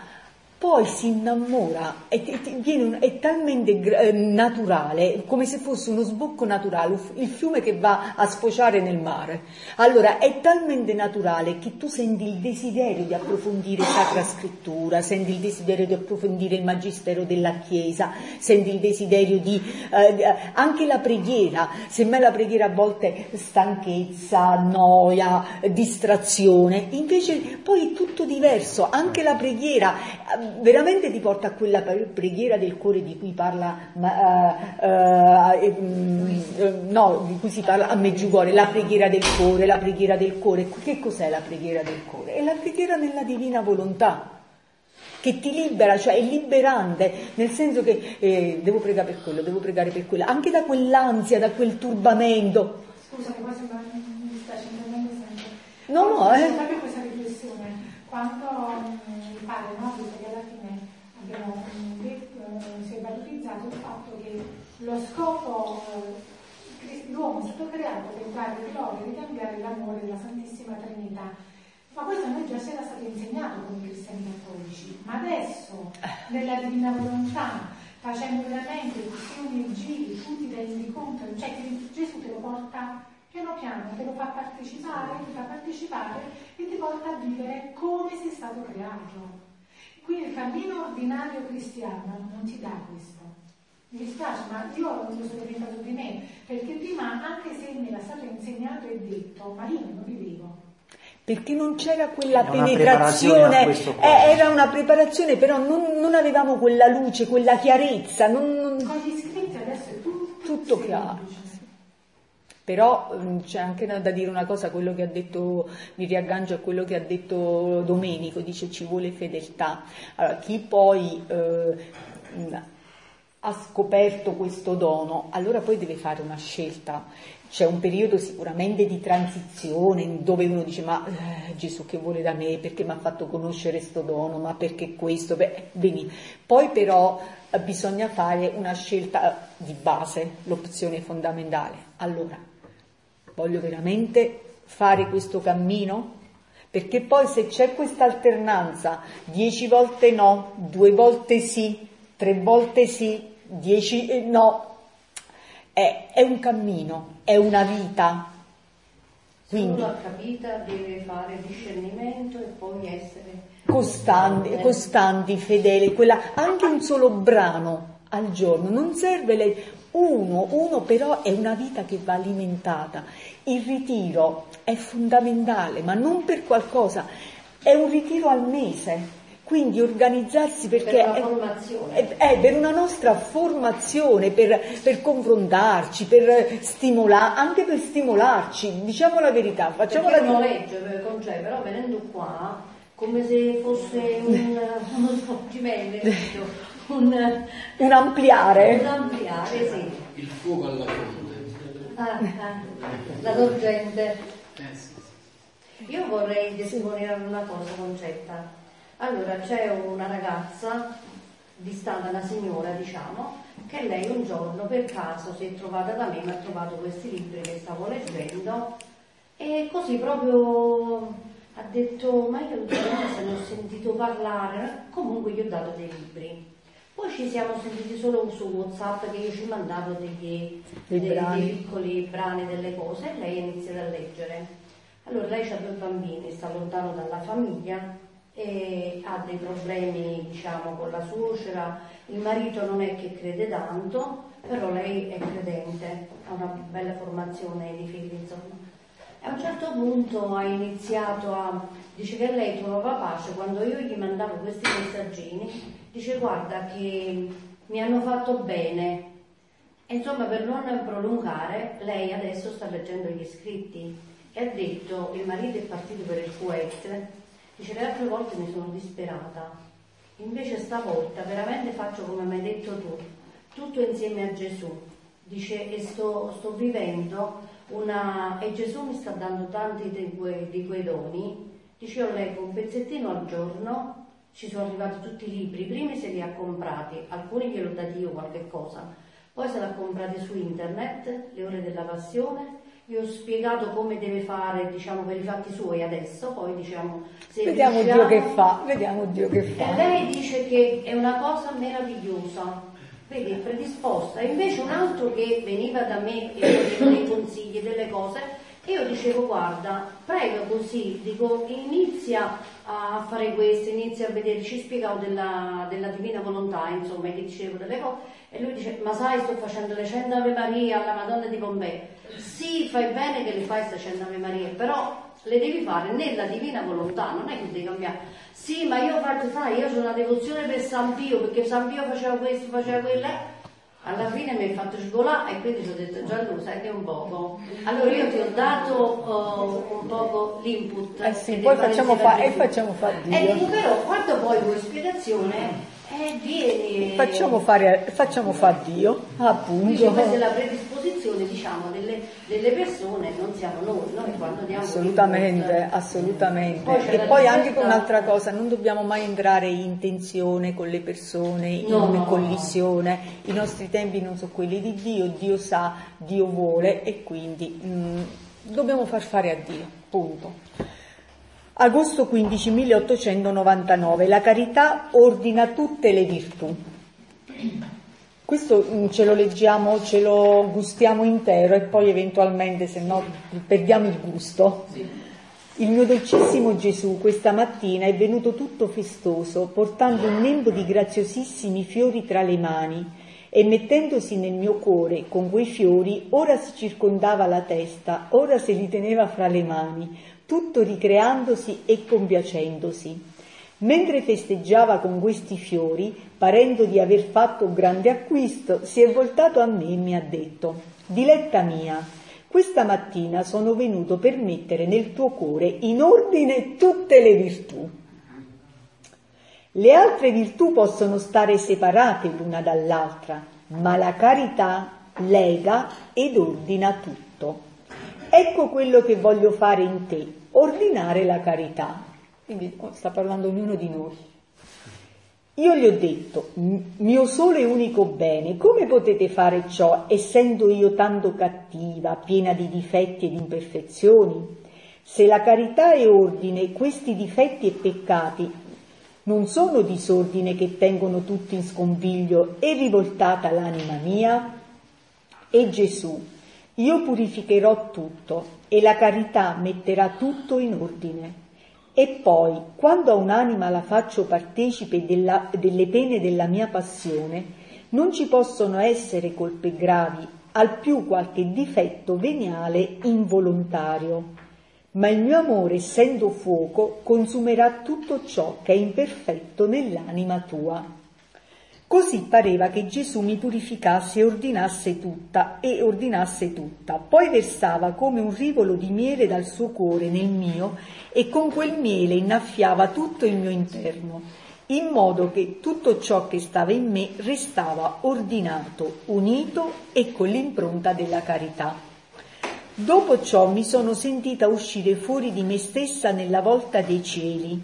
poi si innamora, è, è- viene un- è talmente eh, naturale, come se fosse uno sbocco naturale, il fiume che va a sfociare nel mare. Allora è talmente naturale che tu senti il desiderio di approfondire Sacra Scrittura, senti il desiderio di approfondire il Magistero della Chiesa, senti il desiderio di eh, eh, anche la preghiera, semmai la preghiera a volte stanchezza, noia, distrazione, invece poi è tutto diverso, anche la preghiera eh, veramente ti porta a quella pre- preghiera del cuore di cui parla mm, eh, no, di cui si parla a Meggiugorje, la preghiera del cuore, la preghiera del cuore. Che cos'è la preghiera del cuore? È la preghiera nella divina volontà che ti libera, cioè è liberante, nel senso che eh, devo pregare per quello, devo pregare per quello, anche da quell'ansia, da quel turbamento. Scusa, che poi sembra mi dispiace intervengo sempre. No, no, eh. Proprio questa riflessione. Quando padre no, che alla fine abbiamo eh, si è valorizzato il fatto che lo scopo, eh, l'uomo è stato creato per dare gloria e cambiare l'amore della Santissima Trinità. Ma questo a noi già si era stato insegnato come cristiani cattolici, ma adesso nella divina volontà, facendo veramente questioni e giri, tu ti rendi conto, cioè che Gesù te lo porta piano te lo fa partecipare, ti fa partecipare e ti porta a vivere come sei stato creato. Quindi il cammino ordinario cristiano non ti dà questo. Mi dispiace, ma io lo sono diventato di me, perché prima, anche se mi era stato insegnato e detto, ma io non lo vivevo. perché non c'era quella Era una penetrazione, eh, era una preparazione, però non, non avevamo quella luce, quella chiarezza, non- non- Con gli iscritti adesso è tutto, tutto chiaro. Però mm, c'è anche da dire una cosa, quello che ha detto, mi riaggancio a quello che ha detto Domenico, dice ci vuole fedeltà. Allora, chi poi eh, mm, ha scoperto questo dono, allora poi deve fare una scelta. C'è un periodo sicuramente di transizione dove uno dice ma eh, Gesù che vuole da me, perché mi ha fatto conoscere questo dono, ma perché questo? Beh, bene. Poi però eh, bisogna fare una scelta di base, l'opzione fondamentale. Allora, voglio veramente fare questo cammino? Perché poi se c'è questa alternanza, dieci volte no, due volte sì, tre volte sì, dieci eh, no, è, è un cammino, è una vita. Quindi ha capita deve fare discernimento e poi essere costanti, costanti, fedeli, quella, anche un solo brano al giorno, non serve lei, uno, uno però è una vita che va alimentata. Il ritiro è fondamentale, ma non per qualcosa, è un ritiro al mese. Quindi organizzarsi perché Per una è- formazione. è, per una nostra formazione, per, per confrontarci, per stimolare, anche per stimolarci, diciamo la verità, facciamo Perché la uno legge per concetto, però venendo qua come se fosse un, uno svolgimento, un, un ampliare. un ampliare, sì. Il fuoco alla fonte. Ah, ah, la sorgente. Eh. Io vorrei testimoniare una cosa, Concetta. Allora, c'è una ragazza, distante una signora, diciamo, che lei un giorno per caso si è trovata da me, mi ha trovato questi libri che stavo leggendo e così proprio ha detto, ma io ultimamente se ne ho sentito parlare, comunque gli ho dato dei libri. Poi ci siamo sentiti solo su Whatsapp che io ci mandavo degli, Dei dei- piccoli brani delle cose e lei ha iniziato a leggere. Allora lei ha due bambini, sta lontano dalla famiglia e ha dei problemi diciamo con la suocera, il marito non è che crede tanto, però lei è credente, ha una bella formazione di figli insomma. A un certo punto ha iniziato a, dice che lei trovava pace quando io gli mandavo questi messaggini, dice guarda che mi hanno fatto bene. Insomma per non prolungare, lei adesso sta leggendo gli scritti e ha detto, il marito è partito per il Kuwait, dice le altre volte mi sono disperata, invece stavolta veramente faccio come mi hai detto tu, tutto insieme a Gesù. Dice e sto, sto vivendo una... e Gesù mi sta dando tanti di quei, di quei doni. Dice io leggo un pezzettino al giorno, ci sono arrivati tutti i libri, i primi se li ha comprati, alcuni gliel'ho dati io qualche cosa, poi se l'ha comprati su internet, le ore della passione, gli ho spiegato come deve fare, diciamo, per i fatti suoi adesso, poi diciamo se Vediamo riusciamo- Dio che fa, vediamo Dio che e fa. lei dice che è una cosa meravigliosa, vedi, predisposta. Invece un altro che veniva da me e dava dei consigli, delle cose, io dicevo guarda, prega così, dico inizia a fare questo, inizia a vedere, ci spiegavo della, della divina volontà, insomma, che dicevo delle cose, e lui dice, ma sai sto facendo le 100 Ave Maria alla Madonna di Pompei. Sì, fai bene che le fai queste 100 Ave Maria, però le devi fare nella divina volontà, non è che devi cambiare. Sì, ma io faccio, sai, io ho una devozione per San Pio, perché San Pio faceva questo, faceva quello. eh. Alla fine mi hai fatto scivolare e quindi ti ho detto Gianlu, sai che è un poco. Allora io ti ho dato eh, un poco l'input. Eh sì, poi facciamo insieme a fa- e facciamo fare E però quando poi vuoi spiegazione, eh, vieni. Facciamo fare, facciamo fare Dio, Dice, questa è appunto. la predisposizione diciamo delle, delle persone, non siamo noi, noi quando diamo Assolutamente, l'input- assolutamente. Poi E poi anche libertà. con un'altra cosa, non dobbiamo mai entrare in tensione con le persone, in No, no, no. collisione. I nostri tempi non sono quelli di Dio, Dio sa, Dio vuole e quindi mm, dobbiamo far fare a Dio, punto. Agosto 15 1899, la carità ordina tutte le virtù. Questo mm, ce lo leggiamo, ce lo gustiamo intero e poi eventualmente se no perdiamo il gusto. Il mio dolcissimo Gesù questa mattina è venuto tutto festoso, portando un nembo di graziosissimi fiori tra le mani e mettendosi nel mio cuore con quei fiori, ora si circondava la testa, ora se li teneva fra le mani, tutto ricreandosi e compiacendosi. Mentre festeggiava con questi fiori, parendo di aver fatto un grande acquisto, si è voltato a me e mi ha detto, Diletta mia, questa mattina sono venuto per mettere nel tuo cuore in ordine tutte le virtù. Le altre virtù possono stare separate l'una dall'altra, ma la carità lega ed ordina tutto. Ecco quello che voglio fare in te, ordinare la carità. Quindi oh, sta parlando ognuno di noi. Io gli ho detto, "M- mio solo e unico bene, come potete fare ciò essendo io tanto cattiva, piena di difetti ed imperfezioni? Se la carità è ordine, questi difetti e peccati non sono disordine che tengono tutti in scompiglio e rivoltata l'anima mia? E Gesù, io purificherò tutto e la carità metterà tutto in ordine. E poi, quando a un'anima la faccio partecipe della- delle pene della mia passione, non ci possono essere colpe gravi, al più qualche difetto veniale involontario. Ma il mio amore, essendo fuoco, consumerà tutto ciò che è imperfetto nell'anima tua. Così pareva che Gesù mi purificasse e ordinasse tutta, e ordinasse tutta. Poi versava come un rivolo di miele dal suo cuore nel mio e con quel miele innaffiava tutto il mio interno, in modo che tutto ciò che stava in me restava ordinato, unito e con l'impronta della carità. Dopo ciò mi sono sentita uscire fuori di me stessa nella volta dei cieli,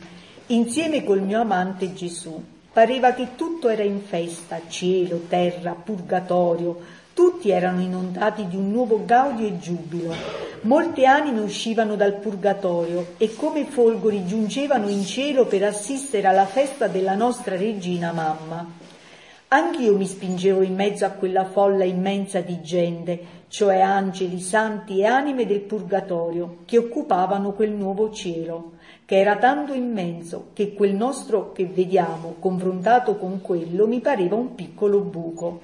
insieme col mio amante Gesù. Pareva che tutto era in festa, cielo, terra, purgatorio, tutti erano inondati di un nuovo gaudio e giubilo. Molte anime uscivano dal purgatorio e come folgori giungevano in cielo per assistere alla festa della nostra regina mamma. Anch'io mi spingevo in mezzo a quella folla immensa di gente, cioè angeli, santi e anime del purgatorio, che occupavano quel nuovo cielo, che era tanto immenso che quel nostro che vediamo, confrontato con quello, mi pareva un piccolo buco,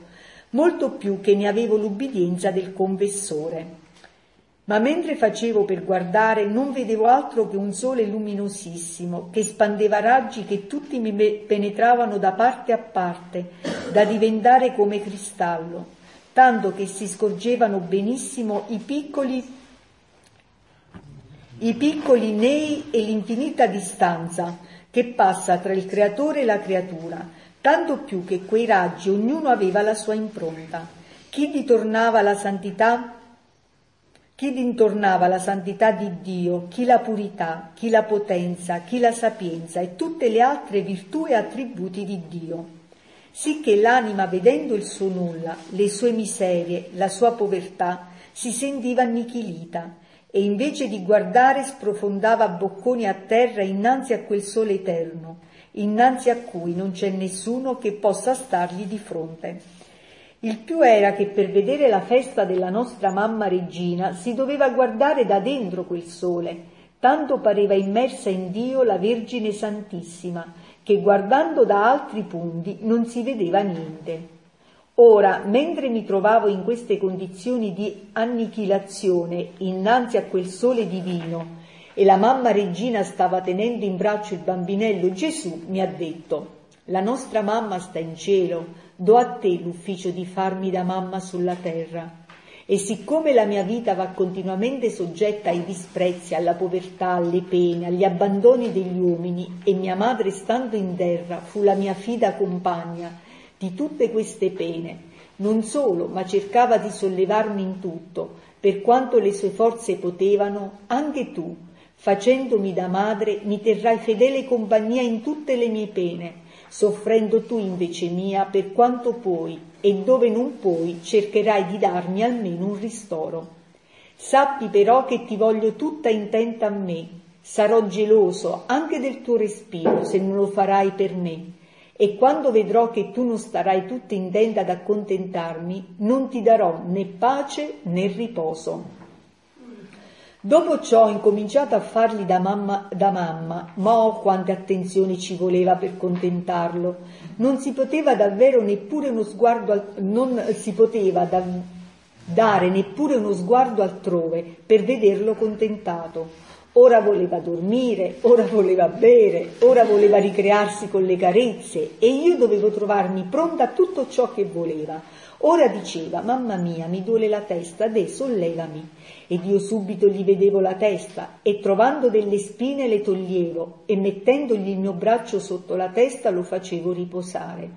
molto più che ne avevo l'ubbidienza del confessore. Ma mentre facevo per guardare non vedevo altro che un sole luminosissimo che spandeva raggi che tutti mi penetravano da parte a parte, da diventare come cristallo, tanto che si scorgevano benissimo i piccoli, i piccoli nei e l'infinita distanza che passa tra il creatore e la creatura, tanto più che quei raggi ognuno aveva la sua impronta. Chi ritornava alla santità? Chi d'intornava la santità di Dio, chi la purità, chi la potenza, chi la sapienza? E tutte le altre virtù e attributi di Dio. Sicché l'anima, vedendo il suo nulla, le sue miserie, la sua povertà, si sentiva annichilita e invece di guardare sprofondava bocconi a terra innanzi a quel sole eterno, innanzi a cui non c'è nessuno che possa stargli di fronte. Il più era che per vedere la festa della nostra mamma regina si doveva guardare da dentro quel sole, tanto pareva immersa in Dio la Vergine Santissima, che guardando da altri punti non si vedeva niente. Ora, mentre mi trovavo in queste condizioni di annichilazione innanzi a quel sole divino e la mamma regina stava tenendo in braccio il bambinello Gesù, mi ha detto, la nostra mamma sta in cielo, do a te l'ufficio di farmi da mamma sulla terra. E siccome la mia vita va continuamente soggetta ai disprezzi, alla povertà, alle pene, agli abbandoni degli uomini, e mia madre stando in terra fu la mia fida compagna di tutte queste pene, non solo, ma cercava di sollevarmi in tutto, per quanto le sue forze potevano, anche tu, facendomi da madre, mi terrai fedele compagnia in tutte le mie pene, soffrendo tu invece mia per quanto puoi e dove non puoi cercherai di darmi almeno un ristoro. Sappi però che ti voglio tutta intenta a me, sarò geloso anche del tuo respiro se non lo farai per me, e quando vedrò che tu non starai tutta intenta ad accontentarmi, non ti darò né pace né riposo. Dopo ciò ho incominciato a fargli da mamma, da mamma, ma oh quante attenzioni ci voleva per contentarlo. Non si poteva davvero neppure uno sguardo, non si poteva da, dare neppure uno sguardo altrove per vederlo contentato. Ora voleva dormire, ora voleva bere, ora voleva ricrearsi con le carezze e io dovevo trovarmi pronta a tutto ciò che voleva. Ora diceva, mamma mia, mi duole la testa, adesso sollevami. Ed io subito gli vedevo la testa e trovando delle spine le toglievo e mettendogli il mio braccio sotto la testa lo facevo riposare.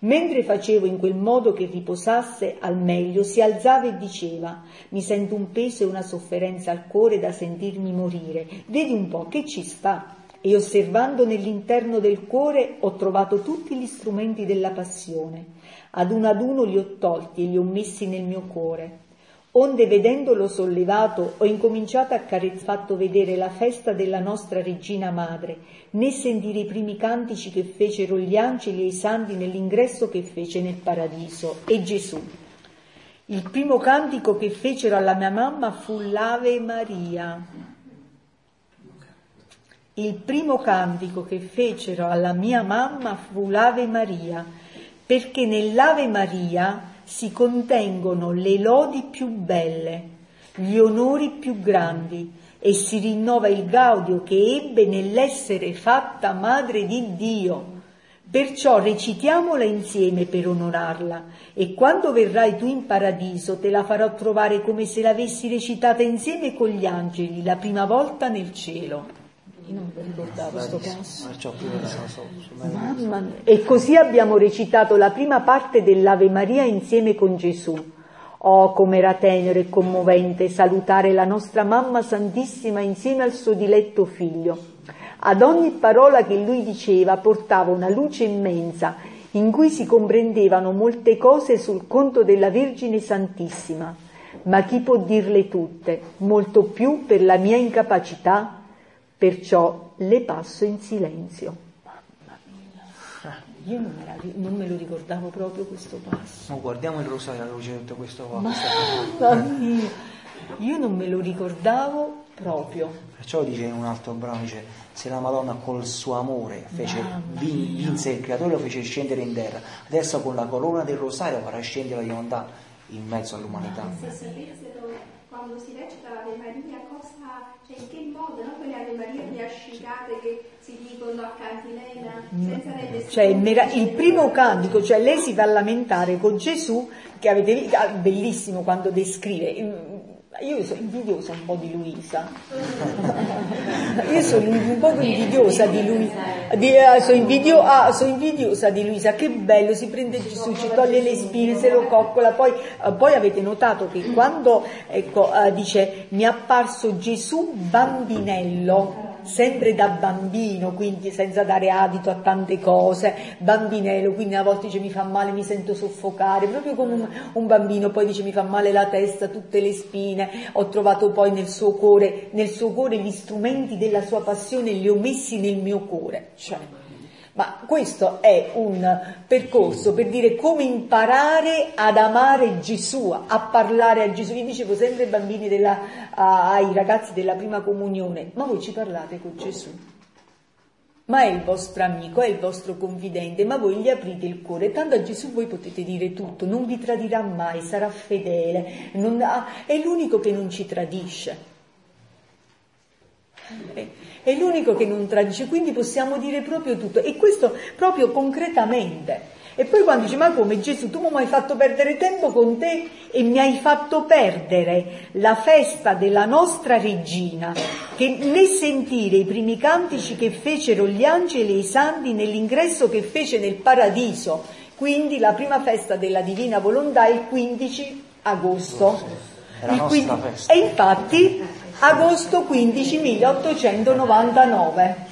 Mentre facevo in quel modo che riposasse al meglio, si alzava e diceva, mi sento un peso e una sofferenza al cuore da sentirmi morire, vedi un po' che ci sta. E osservando nell'interno del cuore ho trovato tutti gli strumenti della passione ad uno ad uno li ho tolti e li ho messi nel mio cuore. Onde vedendolo sollevato ho incominciato a carezzare, fatto vedere la festa della nostra regina madre, né sentire i primi cantici che fecero gli angeli e i santi nell'ingresso che fece nel paradiso, e Gesù. Il primo cantico che fecero alla mia mamma fu l'Ave Maria. Il primo cantico che fecero alla mia mamma fu l'Ave Maria perché nell'Ave Maria si contengono le lodi più belle, gli onori più grandi e si rinnova il gaudio che ebbe nell'essere fatta madre di Dio. Perciò recitiamola insieme per onorarla e quando verrai tu in paradiso te la farò trovare come se l'avessi recitata insieme con gli angeli la prima volta nel cielo. Non mi ricordavo questo passo. Mamma mia. E così abbiamo recitato la prima parte dell'Ave Maria insieme con Gesù. Oh, com'era tenero e commovente salutare la nostra mamma santissima insieme al suo diletto figlio. Ad ogni parola che lui diceva portava una luce immensa in cui si comprendevano molte cose sul conto della Vergine Santissima. Ma chi può dirle tutte? Molto più per la mia incapacità perciò le passo in silenzio. Mamma mia. Io non me, la non me lo ricordavo proprio questo passo. No, guardiamo il rosario alla luce di tutto questo qua. Mamma mia, io non me lo ricordavo proprio. Perciò dice in un altro brano, dice, se la Madonna col suo amore fece, vin- vinse il creatore lo fece scendere in terra, adesso con la corona del rosario farà scendere la divinità in mezzo all'umanità. Se sapessero quando si recita l'Ave Maria cosa, cioè in che modo, no? quelle Ave Maria piascicate che si dicono a Cantilena senza rendersi Cioè il, primo cantico, cioè lei si va a lamentare con Gesù, che avete visto, ah, bellissimo quando descrive. mm, Io sono invidiosa un po' di Luisa. Io sono un po' invidiosa di Luisa. Di, eh, sono, invidio- ah, sono invidiosa di Luisa, che bello, si prende Gesù, ci toglie le spine, se lo coccola. Poi, eh, poi avete notato che quando ecco, eh, dice mi è apparso Gesù bambinello, sempre da bambino, quindi senza dare adito a tante cose, bambinello, quindi a volte dice mi fa male, mi sento soffocare, proprio come un, un bambino, poi dice mi fa male la testa, tutte le spine, ho trovato poi nel suo cuore, nel suo cuore gli strumenti della sua passione, li ho messi nel mio cuore. Cioè, ma questo è un percorso per dire come imparare ad amare Gesù, a parlare a Gesù. Io dicevo sempre ai bambini, della, ai ragazzi della prima comunione, ma voi ci parlate con Gesù? Ma è il vostro amico, è il vostro confidente, ma voi gli aprite il cuore. Tanto a Gesù voi potete dire tutto, non vi tradirà mai, sarà fedele, ha- è l'unico che non ci tradisce. È- l'unico che non tradisce, quindi possiamo dire proprio tutto. E questo proprio concretamente. E poi quando dice, ma come Gesù, tu mi hai fatto perdere tempo con te e mi hai fatto perdere la festa della nostra regina, che né sentire i primi cantici che fecero gli angeli e i santi nell'ingresso che fece nel paradiso. Quindi la prima festa della divina volontà è il 15 agosto. Il nostra 15 festa. E infatti agosto 15 1899.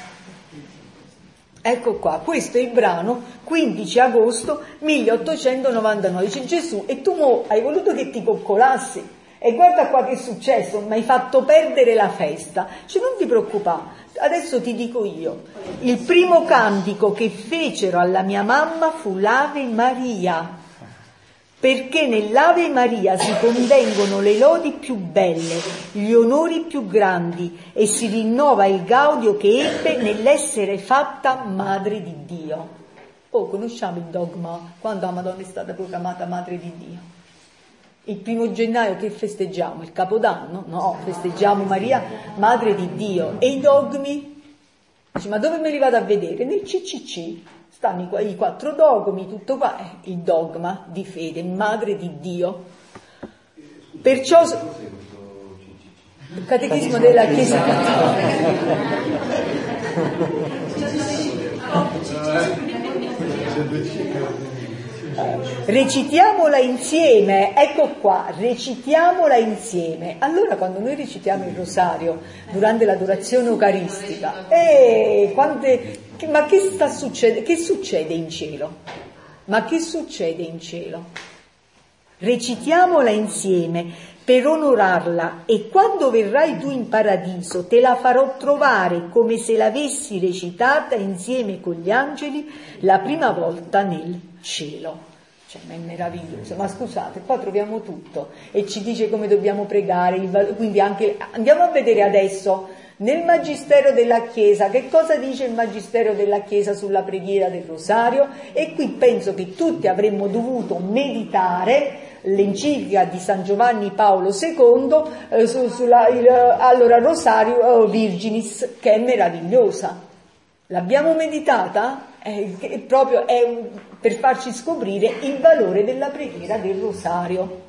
Ecco qua, questo è il brano 15 agosto 1899. Dice Gesù, e tu mo hai voluto che ti coccolassi. E guarda qua che è successo, mi hai fatto perdere la festa. Cioè non ti preoccupare, adesso ti dico io. Il primo cantico che fecero alla mia mamma fu l'Ave Maria perché nell'Ave Maria si contengono le lodi più belle, gli onori più grandi e si rinnova il gaudio che ebbe nell'essere fatta madre di Dio. Oh, conosciamo il dogma quando la Madonna è stata proclamata madre di Dio. Il primo gennaio che festeggiamo? Il Capodanno? No, festeggiamo Maria, madre di Dio. E i dogmi? Dici, ma dove me li vado a vedere? Nel CCC stanno i, i quattro dogmi, tutto qua, eh, il dogma di fede, madre di Dio. Perciò il catechismo della Chiesa Recitiamola insieme, ecco qua, recitiamola insieme. Allora quando noi recitiamo il rosario durante l'adorazione eucaristica, eh, quante- ma che sta succedendo? Che succede in cielo? Ma che succede in cielo? Recitiamola insieme per onorarla e quando verrai tu in paradiso te la farò trovare come se l'avessi recitata insieme con gli angeli la prima volta nel cielo. Cioè, ma è meraviglioso, ma scusate, qua troviamo tutto e ci dice come dobbiamo pregare, quindi anche, andiamo a vedere adesso nel Magistero della Chiesa, che cosa dice il Magistero della Chiesa sulla preghiera del Rosario? E qui penso che tutti avremmo dovuto meditare l'enciclica di San Giovanni Paolo II eh, su- sulla il, allora Rosario eh, Virginis, che è meravigliosa. L'abbiamo meditata? È proprio è un- per farci scoprire il valore della preghiera del Rosario.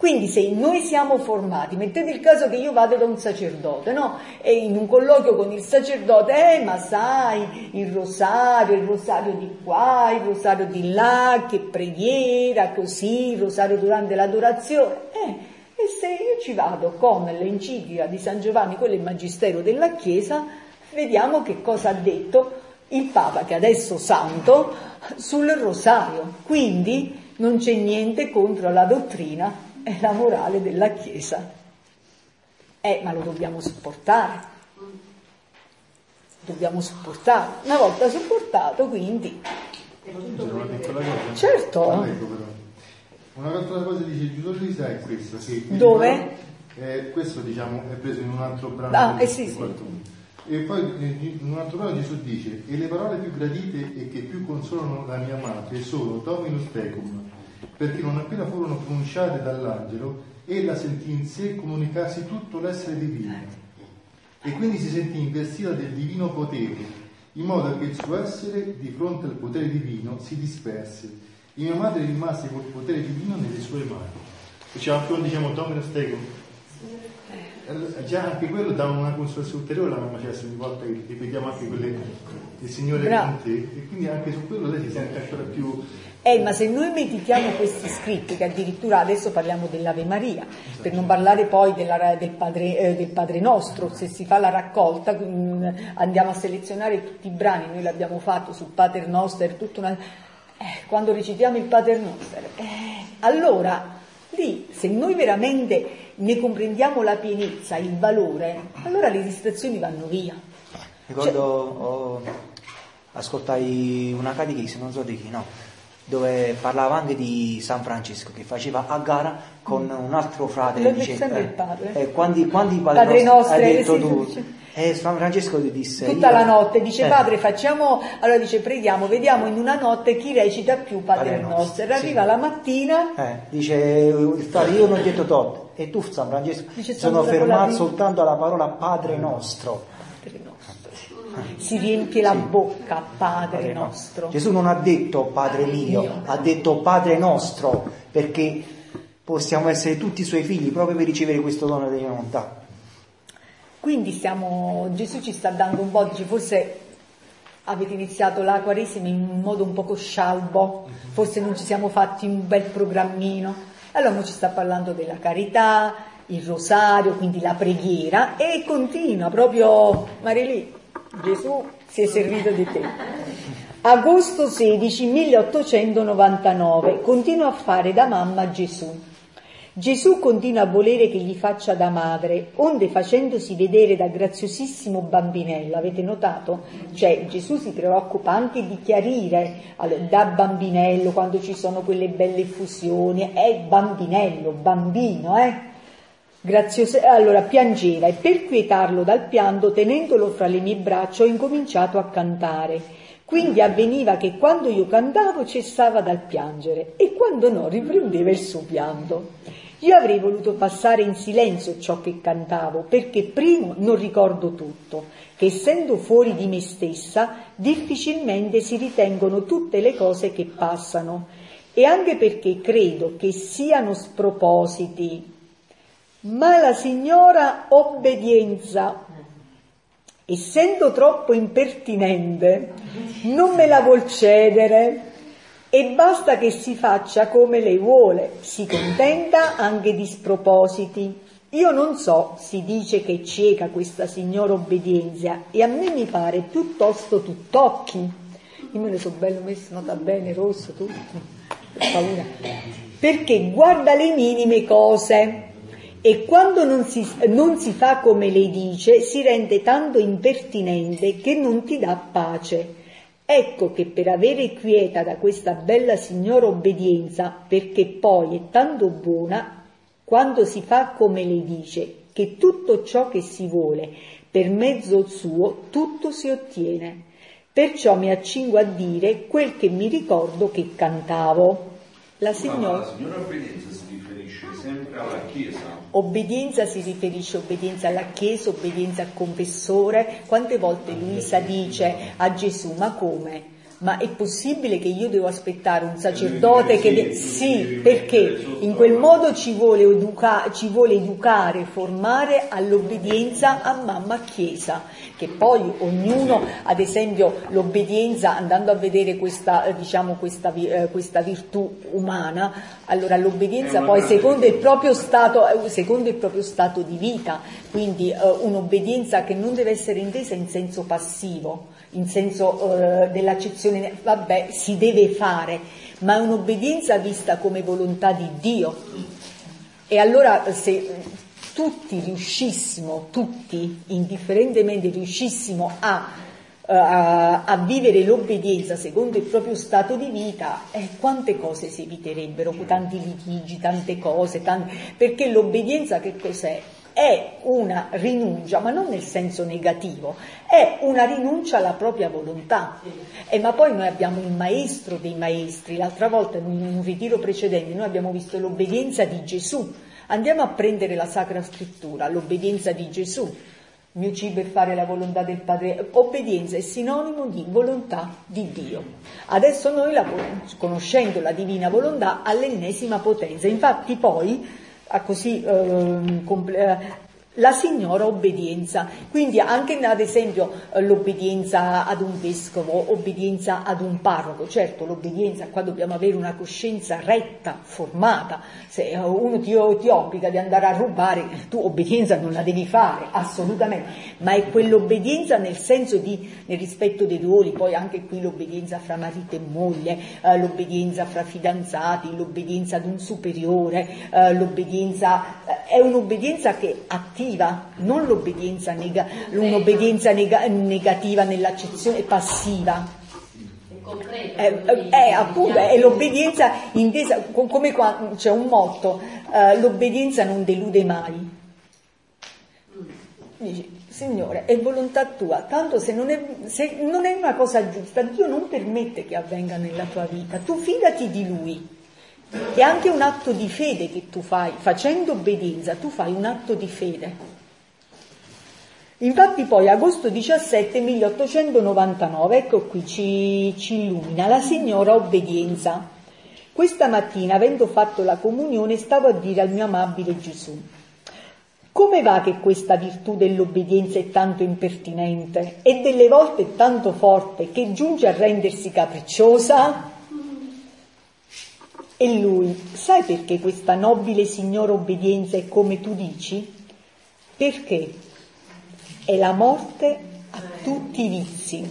Quindi se noi siamo formati, mettete il caso che io vado da un sacerdote, no? E in un colloquio con il sacerdote, eh, ma sai, il rosario, il rosario di qua, il rosario di là, che preghiera, così, il rosario durante l'adorazione. Eh, e se io ci vado con l'enciclica di San Giovanni, quello è il magistero della Chiesa, vediamo che cosa ha detto il Papa, che adesso santo, sul rosario. Quindi non c'è niente contro la dottrina e la morale della Chiesa. Eh, ma lo dobbiamo supportare. dobbiamo sopportare. Una volta sopportato, quindi... Certo. Un'altra cosa dice Giulio Luisa è questo. Che Dove? Eh, questo diciamo è preso in un altro brano Ah, eh sì, sì. 41. E poi eh, in un altro brano Gesù dice, e le parole più gradite e che più consolano la mia madre sono Dominus Tecum, perché non appena furono pronunciate dall'angelo, ella sentì in sé comunicarsi tutto l'essere divino e quindi si sentì investita del divino potere, in modo che il suo essere di fronte al potere divino si disperse. E mia madre rimase col potere divino nelle sue mani. Diciamo anche quando diciamo Dominus Tecum, eh, già anche quello dà una consolazione ulteriore alla mamma Cessi ogni volta che ripetiamo anche quelle il Signore è Bravo. con te e quindi anche su quello lei si sente ancora più Eh, ma se noi meditiamo questi scritti, che addirittura adesso parliamo dell'Ave Maria, per non parlare poi della- del, padre, eh, del Padre Nostro, se si fa la raccolta, mm, andiamo a selezionare tutti i brani, noi l'abbiamo fatto sul Pater Noster, una... eh, quando recitiamo il Pater Noster, eh, allora lì se noi veramente ne comprendiamo la pienezza, il valore, allora le distrazioni vanno via. Ricordo, oh, ascoltai una catechesi, non so di chi, no, dove parlava anche di San Francesco che faceva a gara con un altro frate. Lo dice, eh, il padre. eh, quanti, quanti Padre padri nostri nostri, hai detto sì, tu? E San Francesco ti disse... Tutta io- la notte dice eh, padre facciamo, allora dice preghiamo, vediamo in una notte chi recita più Padre, Padre nostro. Nostro, Arriva sì. la mattina, eh, dice il frate io non ho detto tot e tu San Francesco Dice sono fermato soltanto alla parola Padre nostro. Si riempie la bocca, Padre, Padre nostro. Gesù non ha detto Padre mio, ha detto Padre nostro, perché possiamo essere tutti i suoi figli proprio per ricevere questo dono della volontà. Quindi stiamo, Gesù ci sta dando un po', dice forse avete iniziato la Quaresima in un modo un poco scialbo, forse non ci siamo fatti un bel programmino. Allora ci sta parlando della carità, il rosario, quindi la preghiera e continua proprio Marilì, Gesù si è servito di te. Agosto 16 1899, continua a fare da mamma a Gesù. Gesù continua a volere che gli faccia da madre, onde facendosi vedere da graziosissimo bambinello, avete notato? Cioè Gesù si preoccupa anche di chiarire allora, da bambinello quando ci sono quelle belle effusioni, è bambinello, bambino, eh? Graziose, allora piangeva e per quietarlo dal pianto, tenendolo fra le mie braccia, ho incominciato a cantare. Quindi avveniva che quando io cantavo cessava dal piangere e quando no riprendeva il suo pianto. Io avrei voluto passare in silenzio ciò che cantavo, perché primo non ricordo tutto, che essendo fuori di me stessa difficilmente si ritengono tutte le cose che passano, e anche perché credo che siano spropositi, ma la signora obbedienza, essendo troppo impertinente, non me la vuol cedere e basta che si faccia come lei vuole, si contenta anche di spropositi. Io non so, si dice che è cieca questa signora obbedienza e a me mi pare piuttosto tutt'occhi. Io me ne so bello messo, nota bene, rosso, tutto, paura. Perché guarda le minime cose e quando non si, non si fa come lei dice si rende tanto impertinente che non ti dà pace. Ecco che per avere quieta da questa bella signora obbedienza, perché poi è tanto buona, quando si fa come lei dice, che tutto ciò che si vuole per mezzo suo, tutto si ottiene. Perciò mi accingo a dire quel che mi ricordo che cantavo. La Ma signora... la signora obbedienza si sempre alla Chiesa. Obbedienza si riferisce obbedienza alla Chiesa, obbedienza al confessore. Quante volte Luisa dice a Gesù, ma come? Ma è possibile che io devo aspettare un sacerdote che... de- Sì, perché in quel modo ci vuole, educa- ci vuole educare, formare all'obbedienza a mamma Chiesa, che poi ognuno, ad esempio, l'obbedienza, andando a vedere questa, eh, diciamo, questa, eh, questa virtù umana, allora l'obbedienza poi secondo il stato, eh, secondo il proprio stato di vita, quindi eh, un'obbedienza che non deve essere intesa in senso passivo, in senso eh, dell'accezione, vabbè, si deve fare, ma è un'obbedienza vista come volontà di Dio. E allora se tutti riuscissimo, tutti indifferentemente riuscissimo a a, a vivere l'obbedienza secondo il proprio stato di vita, eh, quante cose si eviterebbero, tanti litigi, tante cose, tanti, perché l'obbedienza che cos'è? È una rinuncia, ma non nel senso negativo, è una rinuncia alla propria volontà. Eh, ma poi noi abbiamo il maestro dei maestri, l'altra volta in un ritiro precedente noi abbiamo visto l'obbedienza di Gesù. Andiamo a prendere la Sacra Scrittura, l'obbedienza di Gesù. Il mio cibo è fare la volontà del Padre. Obbedienza è sinonimo di volontà di Dio. Adesso noi, la, conoscendo la divina volontà, all'ennesima potenza. Infatti poi, a così eh, la signora obbedienza, quindi anche ad esempio eh, l'obbedienza ad un vescovo, obbedienza ad un parroco, certo l'obbedienza qua dobbiamo avere una coscienza retta, formata, se uno ti, ti obbliga di andare a rubare, tu obbedienza non la devi fare, assolutamente, ma è quell'obbedienza nel senso di, nel rispetto dei ruoli, poi anche qui l'obbedienza fra marito e moglie, eh, l'obbedienza fra fidanzati, l'obbedienza ad un superiore, eh, l'obbedienza, eh, è un'obbedienza che attiva attiva, non l'obbedienza nega, un'obbedienza nega, negativa nell'accezione passiva. È, è, appunto è l'obbedienza intesa come qua c'è un motto uh, l'obbedienza non delude mai. Dici signore è volontà tua tanto se non è, se non è una cosa giusta Dio non permette che avvenga nella tua vita. Tu fidati di lui è anche un atto di fede che tu fai, facendo obbedienza, tu fai un atto di fede. Infatti poi agosto 17 1899, ecco qui ci, ci illumina la signora obbedienza. Questa mattina, avendo fatto la comunione, stavo a dire al mio amabile Gesù, come va che questa virtù dell'obbedienza è tanto impertinente e delle volte tanto forte che giunge a rendersi capricciosa? E lui, sai perché questa nobile signora obbedienza è come tu dici? Perché è la morte a tutti i vizi.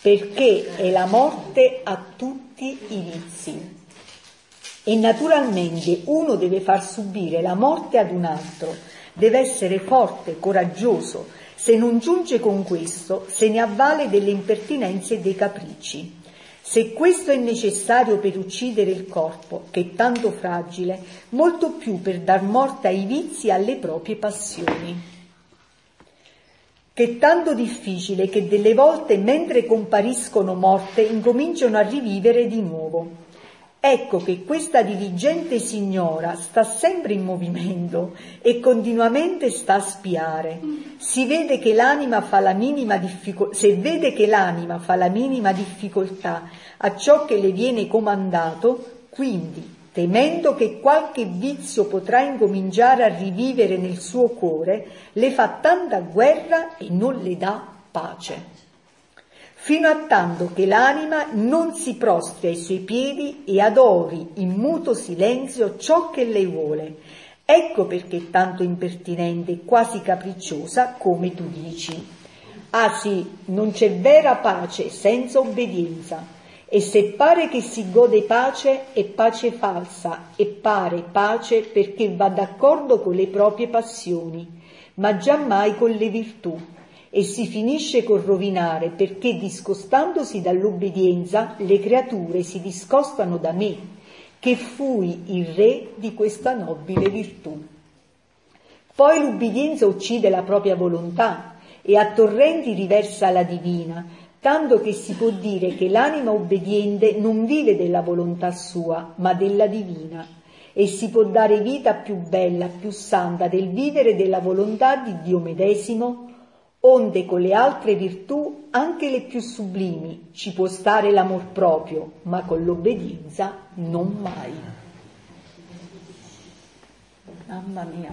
Perché è la morte a tutti i vizi. E naturalmente uno deve far subire la morte ad un altro, deve essere forte, coraggioso, se non giunge con questo, se ne avvale delle impertinenze e dei capricci. Se questo è necessario per uccidere il corpo, che è tanto fragile, molto più per dar morte ai vizi e alle proprie passioni. Che è tanto difficile che delle volte mentre compariscono morte incominciano a rivivere di nuovo. Ecco che questa diligente signora sta sempre in movimento e continuamente sta a spiare. Si vede che l'anima fa la minima difficoltà, se vede che l'anima fa la minima difficoltà a ciò che le viene comandato, quindi temendo che qualche vizio potrà incominciare a rivivere nel suo cuore, le fa tanta guerra e non le dà pace fino a tanto che l'anima non si prostri ai suoi piedi e adori in muto silenzio ciò che lei vuole. Ecco perché è tanto impertinente e quasi capricciosa come tu dici. Ah sì, non c'è vera pace senza obbedienza. E se pare che si gode pace, è pace falsa, e pare pace perché va d'accordo con le proprie passioni, ma giammai con le virtù e si finisce col rovinare perché discostandosi dall'obbedienza le creature si discostano da me, che fui il re di questa nobile virtù. Poi l'ubbidienza uccide la propria volontà e a torrenti riversa la divina, tanto che si può dire che l'anima obbediente non vive della volontà sua, ma della divina, e si può dare vita più bella, più santa del vivere della volontà di Dio medesimo onde con le altre virtù, anche le più sublimi, ci può stare l'amor proprio, ma con l'obbedienza non mai. Mamma mia,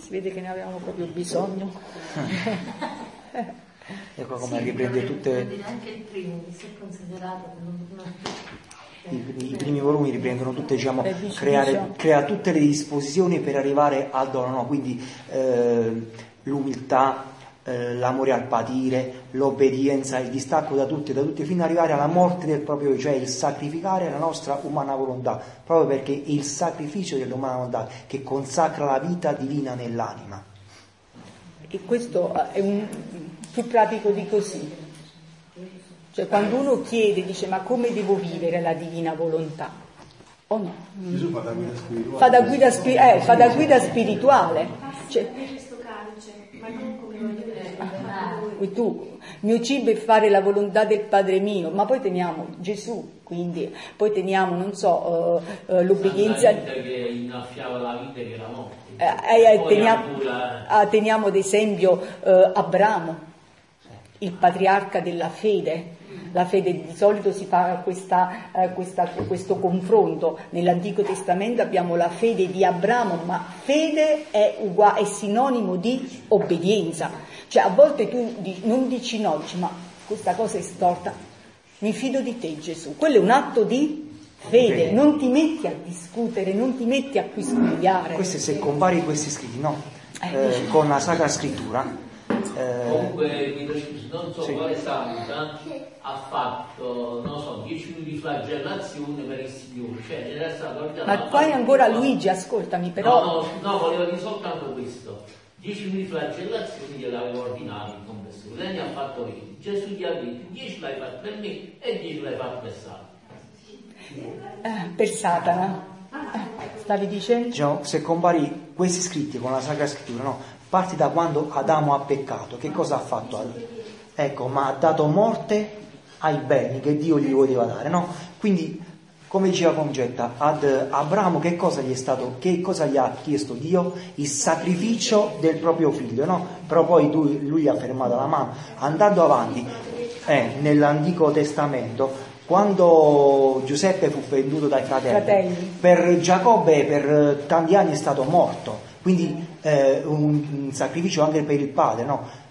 si vede che ne avevamo proprio bisogno. ecco come sì, riprende tutte... Anche il primo, si è considerato I, I, primi volumi riprendono tutte, diciamo, creare, crea tutte le disposizioni per arrivare al dono, no? quindi eh, l'umiltà, eh, l'amore al patire, l'obbedienza, il distacco da tutti e da tutti, fino ad arrivare alla morte del proprio io, cioè il sacrificare la nostra umana volontà, proprio perché è il sacrificio dell'umana volontà che consacra la vita divina nell'anima. E questo è un, più pratico di così. Cioè quando uno chiede, dice ma come devo vivere la divina volontà? O no? Gesù fa da guida spirituale. Fa da guida, spi- eh, fa da guida spirituale. Cioè, questo calice, ma non come voglio dire. e tu, mio cibo è fare la volontà del Padre mio, ma poi teniamo Gesù, quindi poi teniamo, non so, eh, eh, l'obbedienza. La che innaffiava la vita che la morte. Eh, eh, teniamo, ancora- ah, teniamo ad esempio eh, Abramo, il patriarca della fede. La fede di solito si fa questa, eh, questa- questo confronto. Nell'Antico Testamento abbiamo la fede di Abramo, ma fede è, ugua- è sinonimo di obbedienza. Cioè a volte tu non dici no, dici ma questa cosa è storta, mi fido di te Gesù. Quello è un atto di fede, non ti metti a discutere, non ti metti a quisquigliare. Questi se compari questi scritti, no? Eh, Eh, con la Sacra Scrittura. Eh, Comunque, mi scusi, non so Sì. quale santa ha fatto, non so, 10 minuti di flagellazione per il Signore. Cioè, era stato ordinato- Ma poi ancora Luigi, ascoltami, però No, no, no, volevo dire soltanto questo. 10 minuti di flagellazione gliel'avevo ordinato il confessore. Lei ne ha fatto 20. Gesù gli ha detto 10 l'hai fatto per me e 10 l'hai fatto per Satana. eh, per Satana. Eh, stavi dicendo? Diciamo, se compari questi scritti con la Sacra Scrittura, no? Parti da quando Adamo ha peccato, che cosa ha fatto? Ad- Ecco, ma ha dato morte ai beni che Dio gli voleva dare, no? Quindi, come diceva Concetta, ad Abramo che cosa gli è stato, che cosa gli ha chiesto Dio? Il sacrificio del proprio figlio, no? Però poi lui, lui gli ha fermato la mano. Andando avanti, eh, nell'Antico Testamento, quando Giuseppe fu venduto dai fratelli, Fratelli. per Giacobbe per tanti anni è stato morto, quindi eh, un, un sacrificio anche per il padre, no?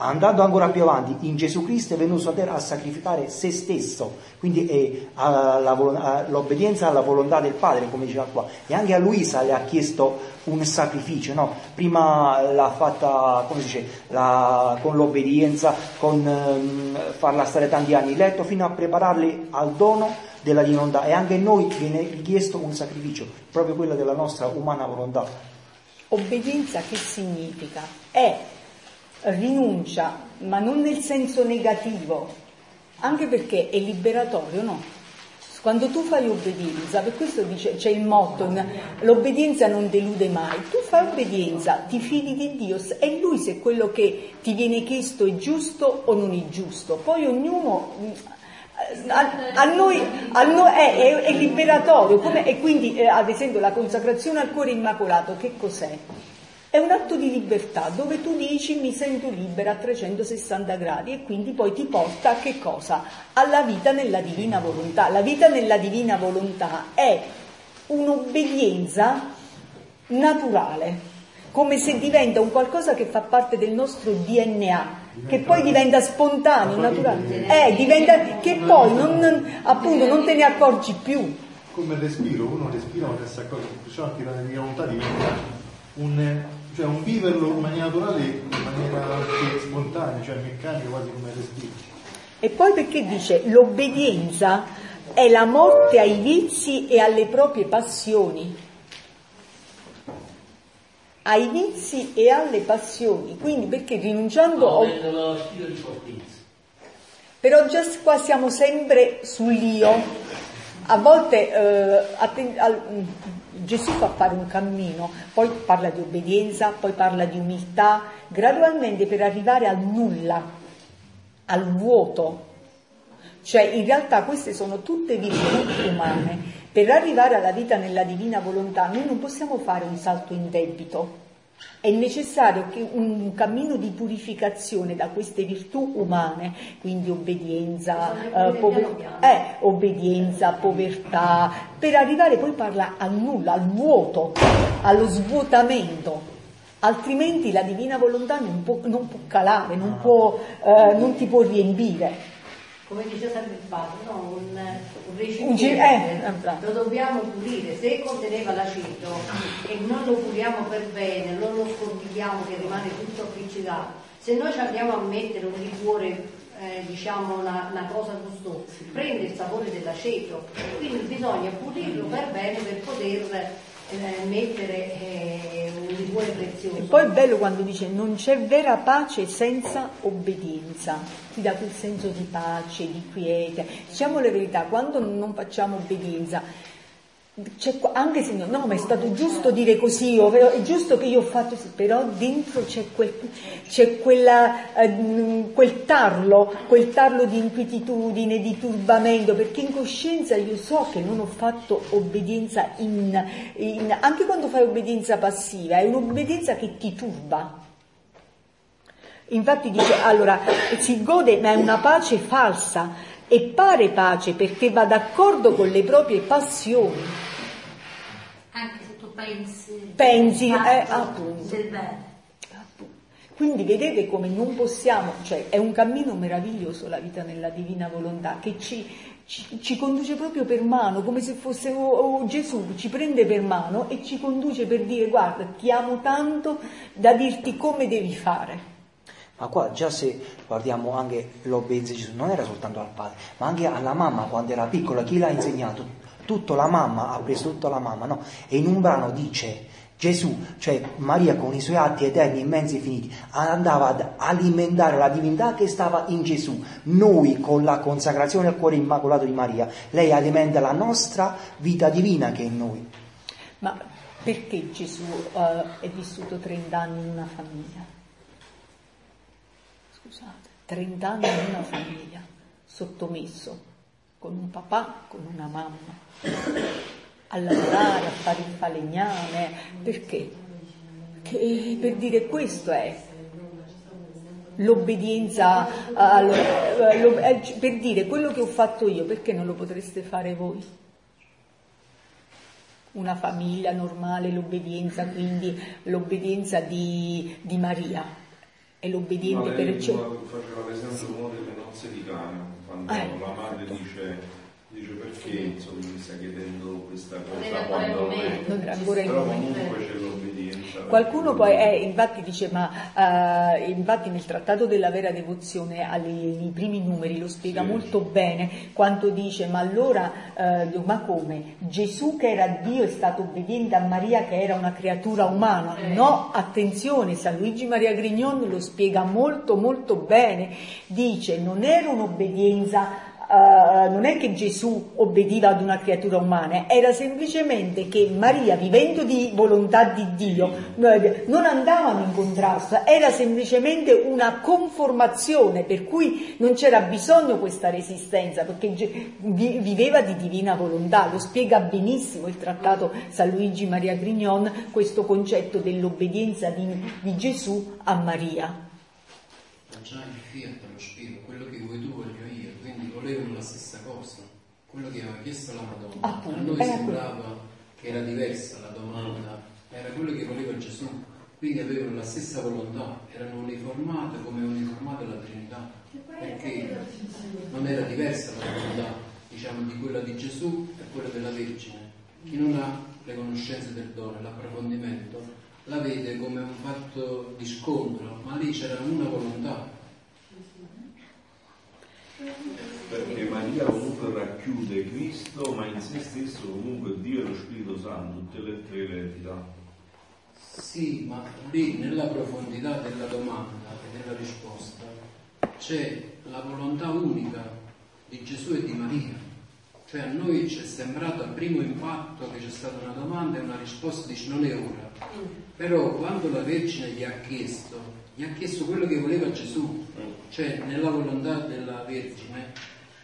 Andando ancora più avanti, in Gesù Cristo è venuto sulla terra a sacrificare se stesso, quindi è alla volo- all'obbedienza alla volontà del Padre, come diceva qua. E anche a Luisa le ha chiesto un sacrificio, no? Prima l'ha fatta, come si dice, la- con l'obbedienza, con ehm, farla stare tanti anni in letto, fino a prepararli al dono della divinità. E anche a noi viene richiesto un sacrificio, proprio quello della nostra umana volontà. Obbedienza che significa? È rinuncia, ma non nel senso negativo, anche perché è liberatorio, no? Quando tu fai obbedienza, per questo dice, c'è il motto, l'obbedienza non delude mai, tu fai obbedienza, ti fidi di Dio, è Lui se quello che ti viene chiesto è giusto o non è giusto, poi ognuno a, noi, a noi è, è- è liberatorio come- e quindi eh, ad esempio la consacrazione al cuore immacolato che cos'è? È un atto di libertà dove tu dici mi sento libera a 360 gradi e quindi poi ti porta a che cosa? Alla vita nella divina volontà. La vita nella divina volontà è un'obbedienza naturale, come se diventa un qualcosa che fa parte del nostro DNA, che poi diventa spontaneo, naturale, eh, diventa, che poi non, non- appunto non te ne accorgi più. come il respiro, uno respira ma si accorge, perciò anche la mia volontà diventa un, cioè un viverlo in maniera naturale, in maniera anche spontanea, cioè meccanica, quasi come il respiro. E poi perché dice l'obbedienza è la morte ai vizi e alle proprie passioni. Ai vizi e alle passioni. Quindi perché rinunciando... No, fortezza. Però già qua siamo sempre sull'io. A volte eh, atten- al- mm, Gesù fa fare un cammino, poi parla di obbedienza, poi parla di umiltà, gradualmente per arrivare al nulla, al vuoto. Cioè in realtà queste sono tutte virtù umane. Per arrivare alla vita nella divina volontà noi non possiamo fare un salto in debito. È necessario che un cammino di purificazione da queste virtù umane, quindi obbedienza, eh, pover- eh, obbedienza, povertà, per arrivare poi parla al nulla, al vuoto, allo svuotamento. Altrimenti la divina volontà non può, non può calare, non, può, eh, non ti può riempire. Come dice sempre il padre, no? un, un recipiente eh, bravo. lo dobbiamo pulire, se conteneva l'aceto e non lo puliamo per bene, non lo scordigliamo che rimane tutto appiccicato, se noi ci andiamo a mettere un liquore, eh, diciamo una, una cosa gustosa, prende il sapore dell'aceto, quindi bisogna pulirlo per bene per poter eh, mettere eh, un di cuore prezioso. E poi è bello quando dice non c'è vera pace senza obbedienza, ti dà quel senso di pace, di quiete. Diciamo la verità, quando non facciamo obbedienza, anche se no, no, ma è stato giusto dire così, o- è giusto che io ho fatto così, però dentro c'è quel, c'è quella, eh, quel tarlo, quel tarlo di inquietudine, di turbamento, perché in coscienza io so che non ho fatto obbedienza in, in- anche quando fai obbedienza passiva, è un'obbedienza che ti turba. Infatti dice, allora, si gode, ma è una pace falsa e pare pace perché va d'accordo con le proprie passioni. Pensi, Pensi, eh, appunto. del bene. Quindi vedete come non possiamo, cioè è un cammino meraviglioso la vita nella divina volontà che ci, ci- ci conduce proprio per mano, come se fosse oh, oh, Gesù, ci prende per mano e ci conduce per dire guarda ti amo tanto da dirti come devi fare. Ma qua già se guardiamo anche l'obbedienza di Gesù, non era soltanto al padre, ma anche alla mamma quando era piccola, chi l'ha insegnato? Tutto la mamma, ha preso tutta la mamma, no? E in un brano dice Gesù, cioè Maria con i suoi atti eterni, immensi e finiti, andava ad alimentare la divinità che stava in Gesù. Noi con la consacrazione al cuore immacolato di Maria, lei alimenta la nostra vita divina che è in noi. Ma perché Gesù eh, è vissuto 30 anni in una famiglia? Scusate, 30 anni in una famiglia, sottomesso, con un papà, con una mamma, a lavorare, a fare il falegname, perché? Che per dire questo è l'obbedienza, eh, eh, per dire quello che ho fatto io, perché non lo potreste fare voi? una famiglia normale, l'obbedienza, quindi l'obbedienza di, di Maria e l'obbediente per lei eccellenza. faceva l'esempio uno delle nozze di Cana, quando Eh, la madre dice, dice perché insomma, mi sta chiedendo questa cosa quando il però comunque c'è l'obbedienza. Qualcuno poi, eh, infatti dice, ma eh, infatti nel trattato della vera devozione, nei primi numeri, lo spiega Sì. molto bene, quando dice, ma allora, eh, ma come? Gesù che era Dio è stato obbediente a Maria che era una creatura umana? No, attenzione, San Luigi Maria Grignon lo spiega molto molto bene, dice, non era un'obbedienza eh, non è che Gesù obbediva ad una creatura umana, era semplicemente che Maria, vivendo di volontà di Dio, non andavano in contrasto, era semplicemente una conformazione, per cui non c'era bisogno questa resistenza, perché viveva di divina volontà, lo spiega benissimo il trattato San Luigi Maria Grignon, questo concetto dell'obbedienza di, di Gesù a Maria. Ma già il fiat lo spiego, quello che vuoi tu voglio io, volevano la stessa cosa. Quello che aveva chiesto la Madonna. Appunto, A noi sembrava che era diversa la domanda, era quello che voleva Gesù. Quindi avevano la stessa volontà, erano uniformate come uniformata la Trinità, perché non era diversa la volontà, diciamo, di quella di Gesù e quella della Vergine. Chi non ha le conoscenze del dono, l'approfondimento, la vede come un fatto di scontro, ma lì c'era una volontà. Perché Maria comunque racchiude Cristo, ma in se stesso comunque Dio e lo Spirito Santo, tutte le tre le entità. Sì, ma lì nella profondità della domanda e della risposta c'è la volontà unica di Gesù e di Maria. Cioè a noi ci è sembrato al primo impatto che c'è stata una domanda e una risposta dice non è ora. Però quando la Vergine gli ha chiesto, gli ha chiesto quello che voleva Gesù, cioè nella volontà della Vergine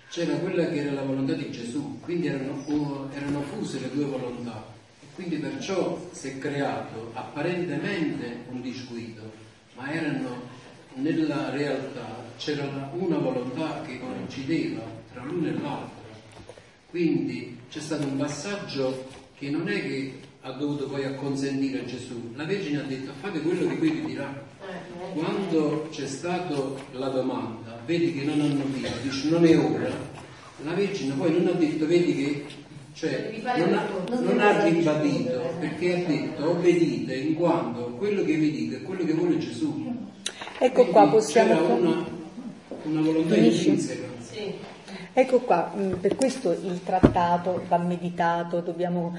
c'era quella che era la volontà di Gesù, quindi erano, erano fuse le due volontà. E quindi perciò si è creato apparentemente un disguido, ma erano nella realtà c'era una volontà che coincideva tra l'uno e l'altro. Quindi c'è stato un passaggio che non è che ha dovuto poi acconsentire a Gesù, la Vergine ha detto fate quello che qui vi dirà. Quando c'è stata la domanda, vedi che non hanno figlio, dice non è ora, la Vergine poi non ha detto, vedi che, cioè, non ha, non ha ribadito, perché ha detto obbedite in quanto quello che vi dico è quello che vuole Gesù. Ecco qua, Quindi possiamo... C'era una, una volontà Finisci? intrinseca. Ecco qua, mh, per questo il trattato va meditato, dobbiamo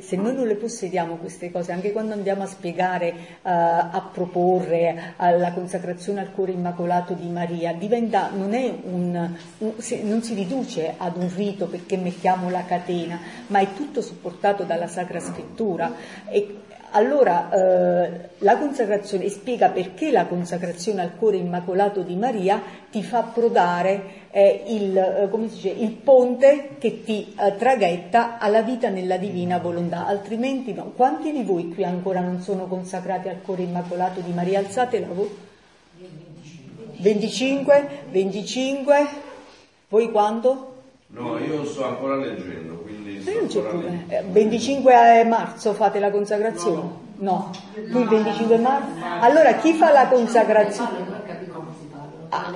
se noi non le possediamo queste cose, anche quando andiamo a spiegare, eh, a proporre alla consacrazione al cuore immacolato di Maria, diventa, non, un, un, non si riduce ad un rito perché mettiamo la catena, ma è tutto supportato dalla Sacra Scrittura. E, allora eh, la consacrazione spiega perché la consacrazione al cuore immacolato di Maria ti fa prodare eh, il, eh, dice, il, ponte che ti eh, traghetta alla vita nella divina volontà, altrimenti no. Quanti di voi qui ancora non sono consacrati al cuore immacolato di Maria? Alzate la voce. 25, 25, voi quando? No, io sto ancora leggendo, quindi sto non c'è ancora problema. leggendo. Eh, 25 marzo fate la consacrazione? No. Tu il 25 marzo? Allora chi fa la consacrazione? Ah,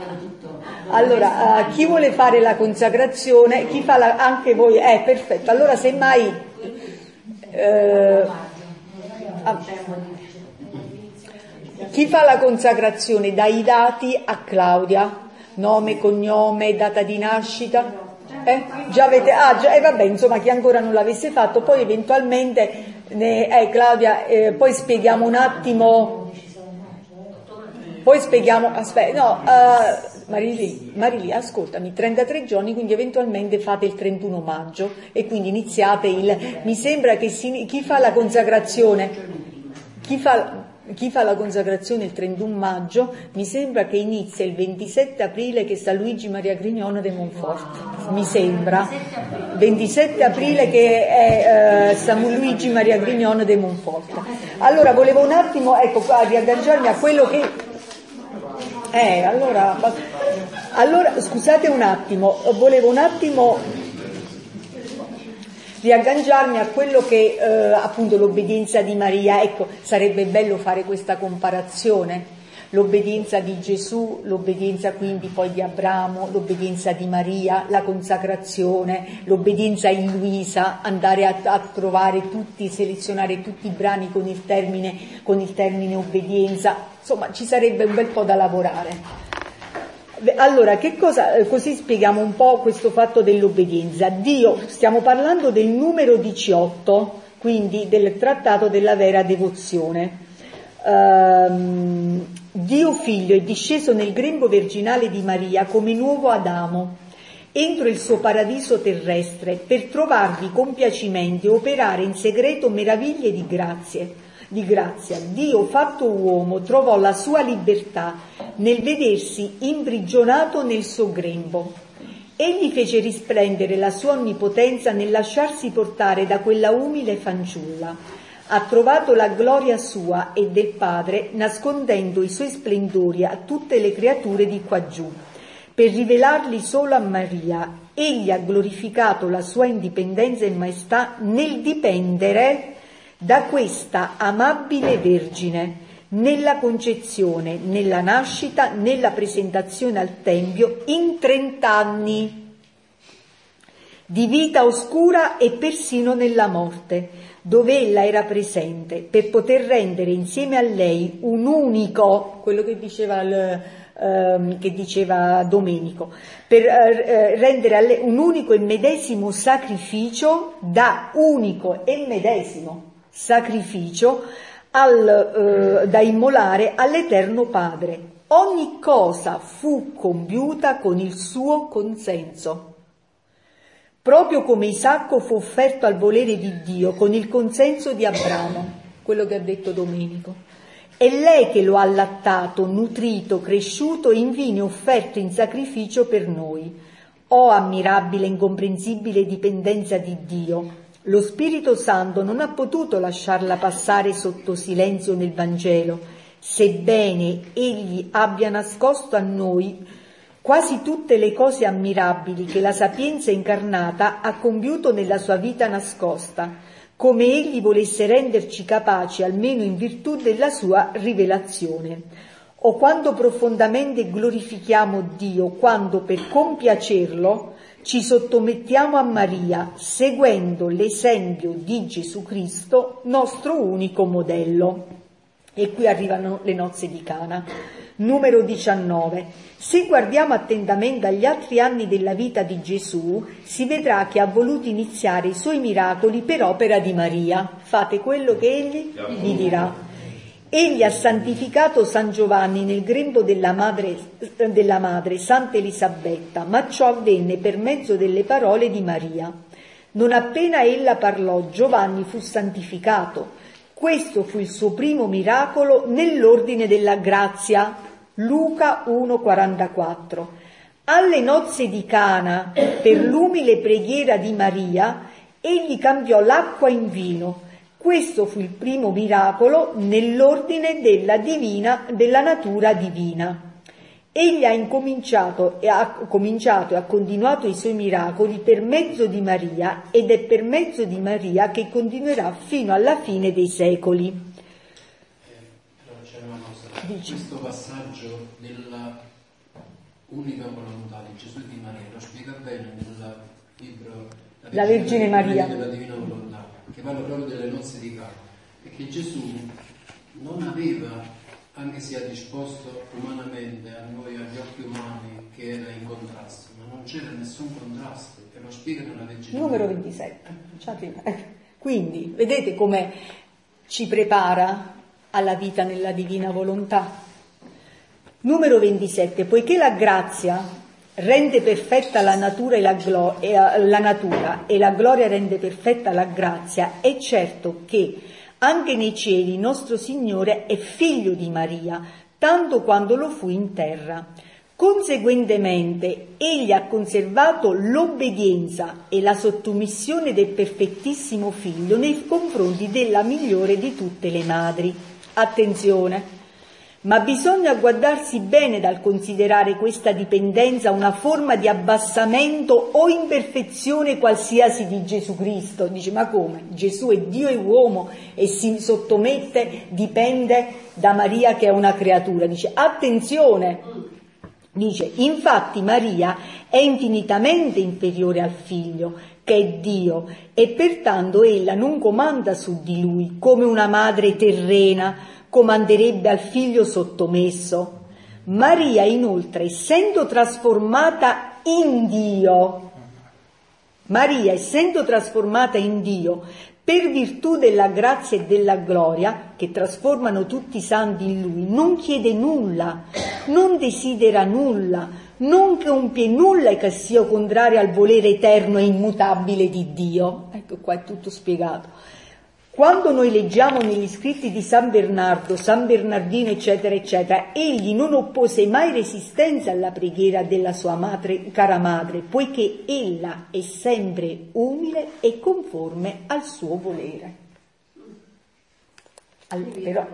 allora, uh, chi vuole fare la consacrazione, chi fa la, anche voi, eh, perfetto. Allora, semmai, eh, ah, chi fa la consacrazione dai dati a Claudia, nome, cognome, data di nascita? Eh? Già avete, ah, già, eh, vabbè, insomma, chi ancora non l'avesse fatto, poi eventualmente, ne, eh, Claudia, eh, poi spieghiamo un attimo, poi spieghiamo, aspetta, no, uh, Marili, Marili, ascoltami, 33 giorni, quindi eventualmente fate il 31 maggio e quindi iniziate il... Mi sembra che si, chi fa la consacrazione, chi fa, chi fa la consacrazione il 31 maggio, mi sembra che inizia il 27 aprile che sta Luigi Maria Grignone de Monfort, mi sembra. 27 aprile che è eh, San Luigi Maria Grignone de Monfort. Allora volevo un attimo, ecco, riagganciarmi a quello che eh, allora, allora, scusate un attimo, volevo un attimo riagganciarmi a quello che eh, appunto l'obbedienza di Maria, ecco, sarebbe bello fare questa comparazione, l'obbedienza di Gesù, l'obbedienza quindi poi di Abramo, l'obbedienza di Maria, la consacrazione, l'obbedienza in Luisa, andare a, a trovare tutti, selezionare tutti i brani con il termine, con il termine obbedienza, Insomma, ci sarebbe un bel po' da lavorare. Allora, che cosa, eh, così spieghiamo un po' questo fatto dell'obbedienza. Dio, stiamo parlando del numero 18, quindi del trattato della vera devozione. Um, Dio figlio è disceso nel grembo virginale di Maria come nuovo Adamo entro il suo paradiso terrestre per trovarvi compiacimenti e operare in segreto meraviglie di grazie di grazia, Dio fatto uomo trovò la sua libertà nel vedersi imprigionato nel suo grembo. Egli fece risplendere la sua onnipotenza nel lasciarsi portare da quella umile fanciulla. Ha trovato la gloria sua e del Padre nascondendo i suoi splendori a tutte le creature di qua giù. Per rivelarli solo a Maria, egli ha glorificato la sua indipendenza e maestà nel dipendere da questa amabile Vergine nella concezione, nella nascita, nella presentazione al Tempio in trent'anni di vita oscura e persino nella morte, dove ella era presente, per poter rendere insieme a lei un unico, quello che diceva, il, ehm, che diceva Domenico, per eh, rendere un unico e medesimo sacrificio da unico e medesimo sacrificio al, eh, da immolare all'Eterno Padre. Ogni cosa fu compiuta con il suo consenso. Proprio come Isacco fu offerto al volere di Dio con il consenso di Abramo, quello che ha detto Domenico. È lei che lo ha allattato, nutrito, cresciuto e infine offerto in sacrificio per noi. Oh ammirabile, incomprensibile dipendenza di Dio, lo Spirito Santo non ha potuto lasciarla passare sotto silenzio nel Vangelo, sebbene egli abbia nascosto a noi quasi tutte le cose ammirabili che la sapienza incarnata ha compiuto nella sua vita nascosta, come egli volesse renderci capaci almeno in virtù della sua rivelazione. O quando profondamente glorifichiamo Dio, quando per compiacerlo ci sottomettiamo a Maria seguendo l'esempio di Gesù Cristo, nostro unico modello. E qui arrivano le nozze di Cana. numero 19. Se guardiamo attentamente agli altri anni della vita di Gesù, si vedrà che ha voluto iniziare i suoi miracoli per opera di Maria. Fate quello che egli vi dirà. Egli ha santificato San Giovanni nel grembo della madre, della madre, Santa Elisabetta, ma ciò avvenne per mezzo delle parole di Maria. Non appena ella parlò, Giovanni fu santificato. Questo fu il suo primo miracolo nell'ordine della grazia. Luca 1,44. Alle nozze di Cana, per l'umile preghiera di Maria, egli cambiò l'acqua in vino questo fu il primo miracolo nell'ordine della, divina, della natura divina. Egli ha incominciato e ha cominciato e ha continuato i suoi miracoli per mezzo di Maria ed è per mezzo di Maria che continuerà fino alla fine dei secoli. Cosa, questo passaggio della unica volontà di Gesù e di Maria lo spiega bene nel libro La Vergine Maria. della Divina Volontà che parla proprio delle nozze di Cana, e che Gesù non aveva, anche se ha disposto umanamente a noi, agli occhi umani, che era in contrasto, ma non c'era nessun contrasto, e lo spiega nella legge. Numero 27. Quindi, vedete come ci prepara alla vita nella divina volontà. Numero 27. Poiché la grazia rende perfetta la natura, e la, glo- e la natura e la gloria rende perfetta la grazia, è certo che anche nei cieli nostro Signore è figlio di Maria, tanto quando lo fu in terra. Conseguentemente, egli ha conservato l'obbedienza e la sottomissione del perfettissimo figlio nei confronti della migliore di tutte le madri. Attenzione! Ma bisogna guardarsi bene dal considerare questa dipendenza una forma di abbassamento o imperfezione qualsiasi di Gesù Cristo. Dice, ma come? Gesù è Dio e uomo e si sottomette, dipende da Maria che è una creatura. Dice, attenzione! Dice, infatti Maria è infinitamente inferiore al figlio, che è Dio, e pertanto ella non comanda su di lui come una madre terrena, comanderebbe al figlio sottomesso. Maria inoltre, essendo trasformata in Dio, Maria essendo trasformata in Dio, per virtù della grazia e della gloria che trasformano tutti i santi in Lui, non chiede nulla, non desidera nulla, non compie nulla che sia contrario al volere eterno e immutabile di Dio. Ecco qua è tutto spiegato. Quando noi leggiamo negli scritti di San Bernardo, San Bernardino, eccetera, eccetera, egli non oppose mai resistenza alla preghiera della sua madre, cara madre, poiché ella è sempre umile e conforme al suo volere. Però,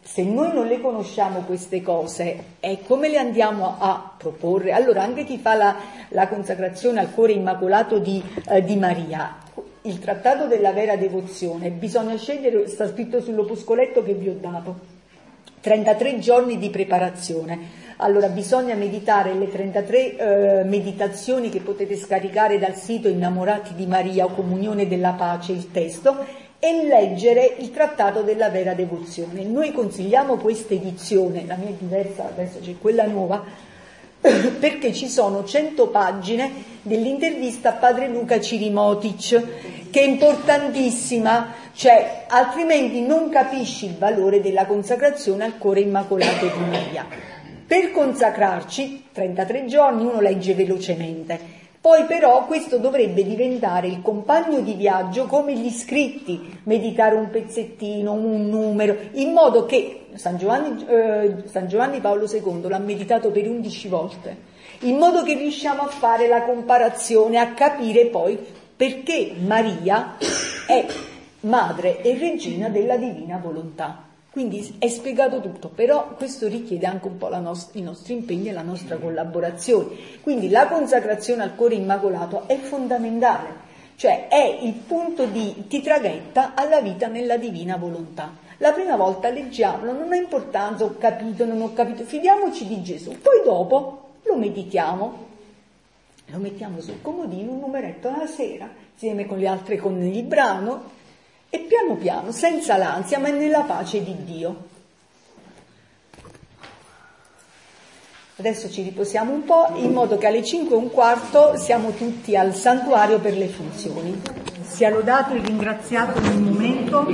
se noi non le conosciamo queste cose, e come le andiamo a proporre? Allora, anche chi fa la, la consacrazione al cuore immacolato di, eh, di Maria, il trattato della vera devozione, bisogna scegliere, sta scritto sull'opuscoletto che vi ho dato, 33 giorni di preparazione. Allora bisogna meditare le 33 eh, meditazioni che potete scaricare dal sito Innamorati di Maria o Comunione della Pace, il testo, e leggere il trattato della vera devozione. Noi consigliamo questa edizione, la mia è diversa, adesso c'è quella nuova, perché ci sono 100 pagine dell'intervista a padre Luca Cirimotic, che è importantissima, cioè altrimenti non capisci il valore della consacrazione al cuore immacolato di Maria. Per consacrarci, 33 giorni, uno legge velocemente, poi però questo dovrebbe diventare il compagno di viaggio come gli scritti, meditare un pezzettino, un numero, in modo che San Giovanni, eh, San Giovanni Paolo II l'ha meditato per 11 volte, in modo che riusciamo a fare la comparazione, a capire poi perché Maria è madre e regina della divina volontà. Quindi è spiegato tutto, però questo richiede anche un po' nost- i nostri impegni e la nostra collaborazione. Quindi la consacrazione al cuore immacolato è fondamentale, cioè è il punto di traghetta alla vita nella divina volontà. La prima volta leggiamolo, non ha importanza, ho capito, non ho capito, fidiamoci di Gesù, poi dopo lo meditiamo, lo mettiamo sul comodino, un numeretto alla sera, insieme con le altre con il brano, e piano piano, senza l'ansia, ma nella pace di Dio. Adesso ci riposiamo un po' in modo che alle 5 e un quarto siamo tutti al santuario per le funzioni. Sia lodato e ringraziato nel momento.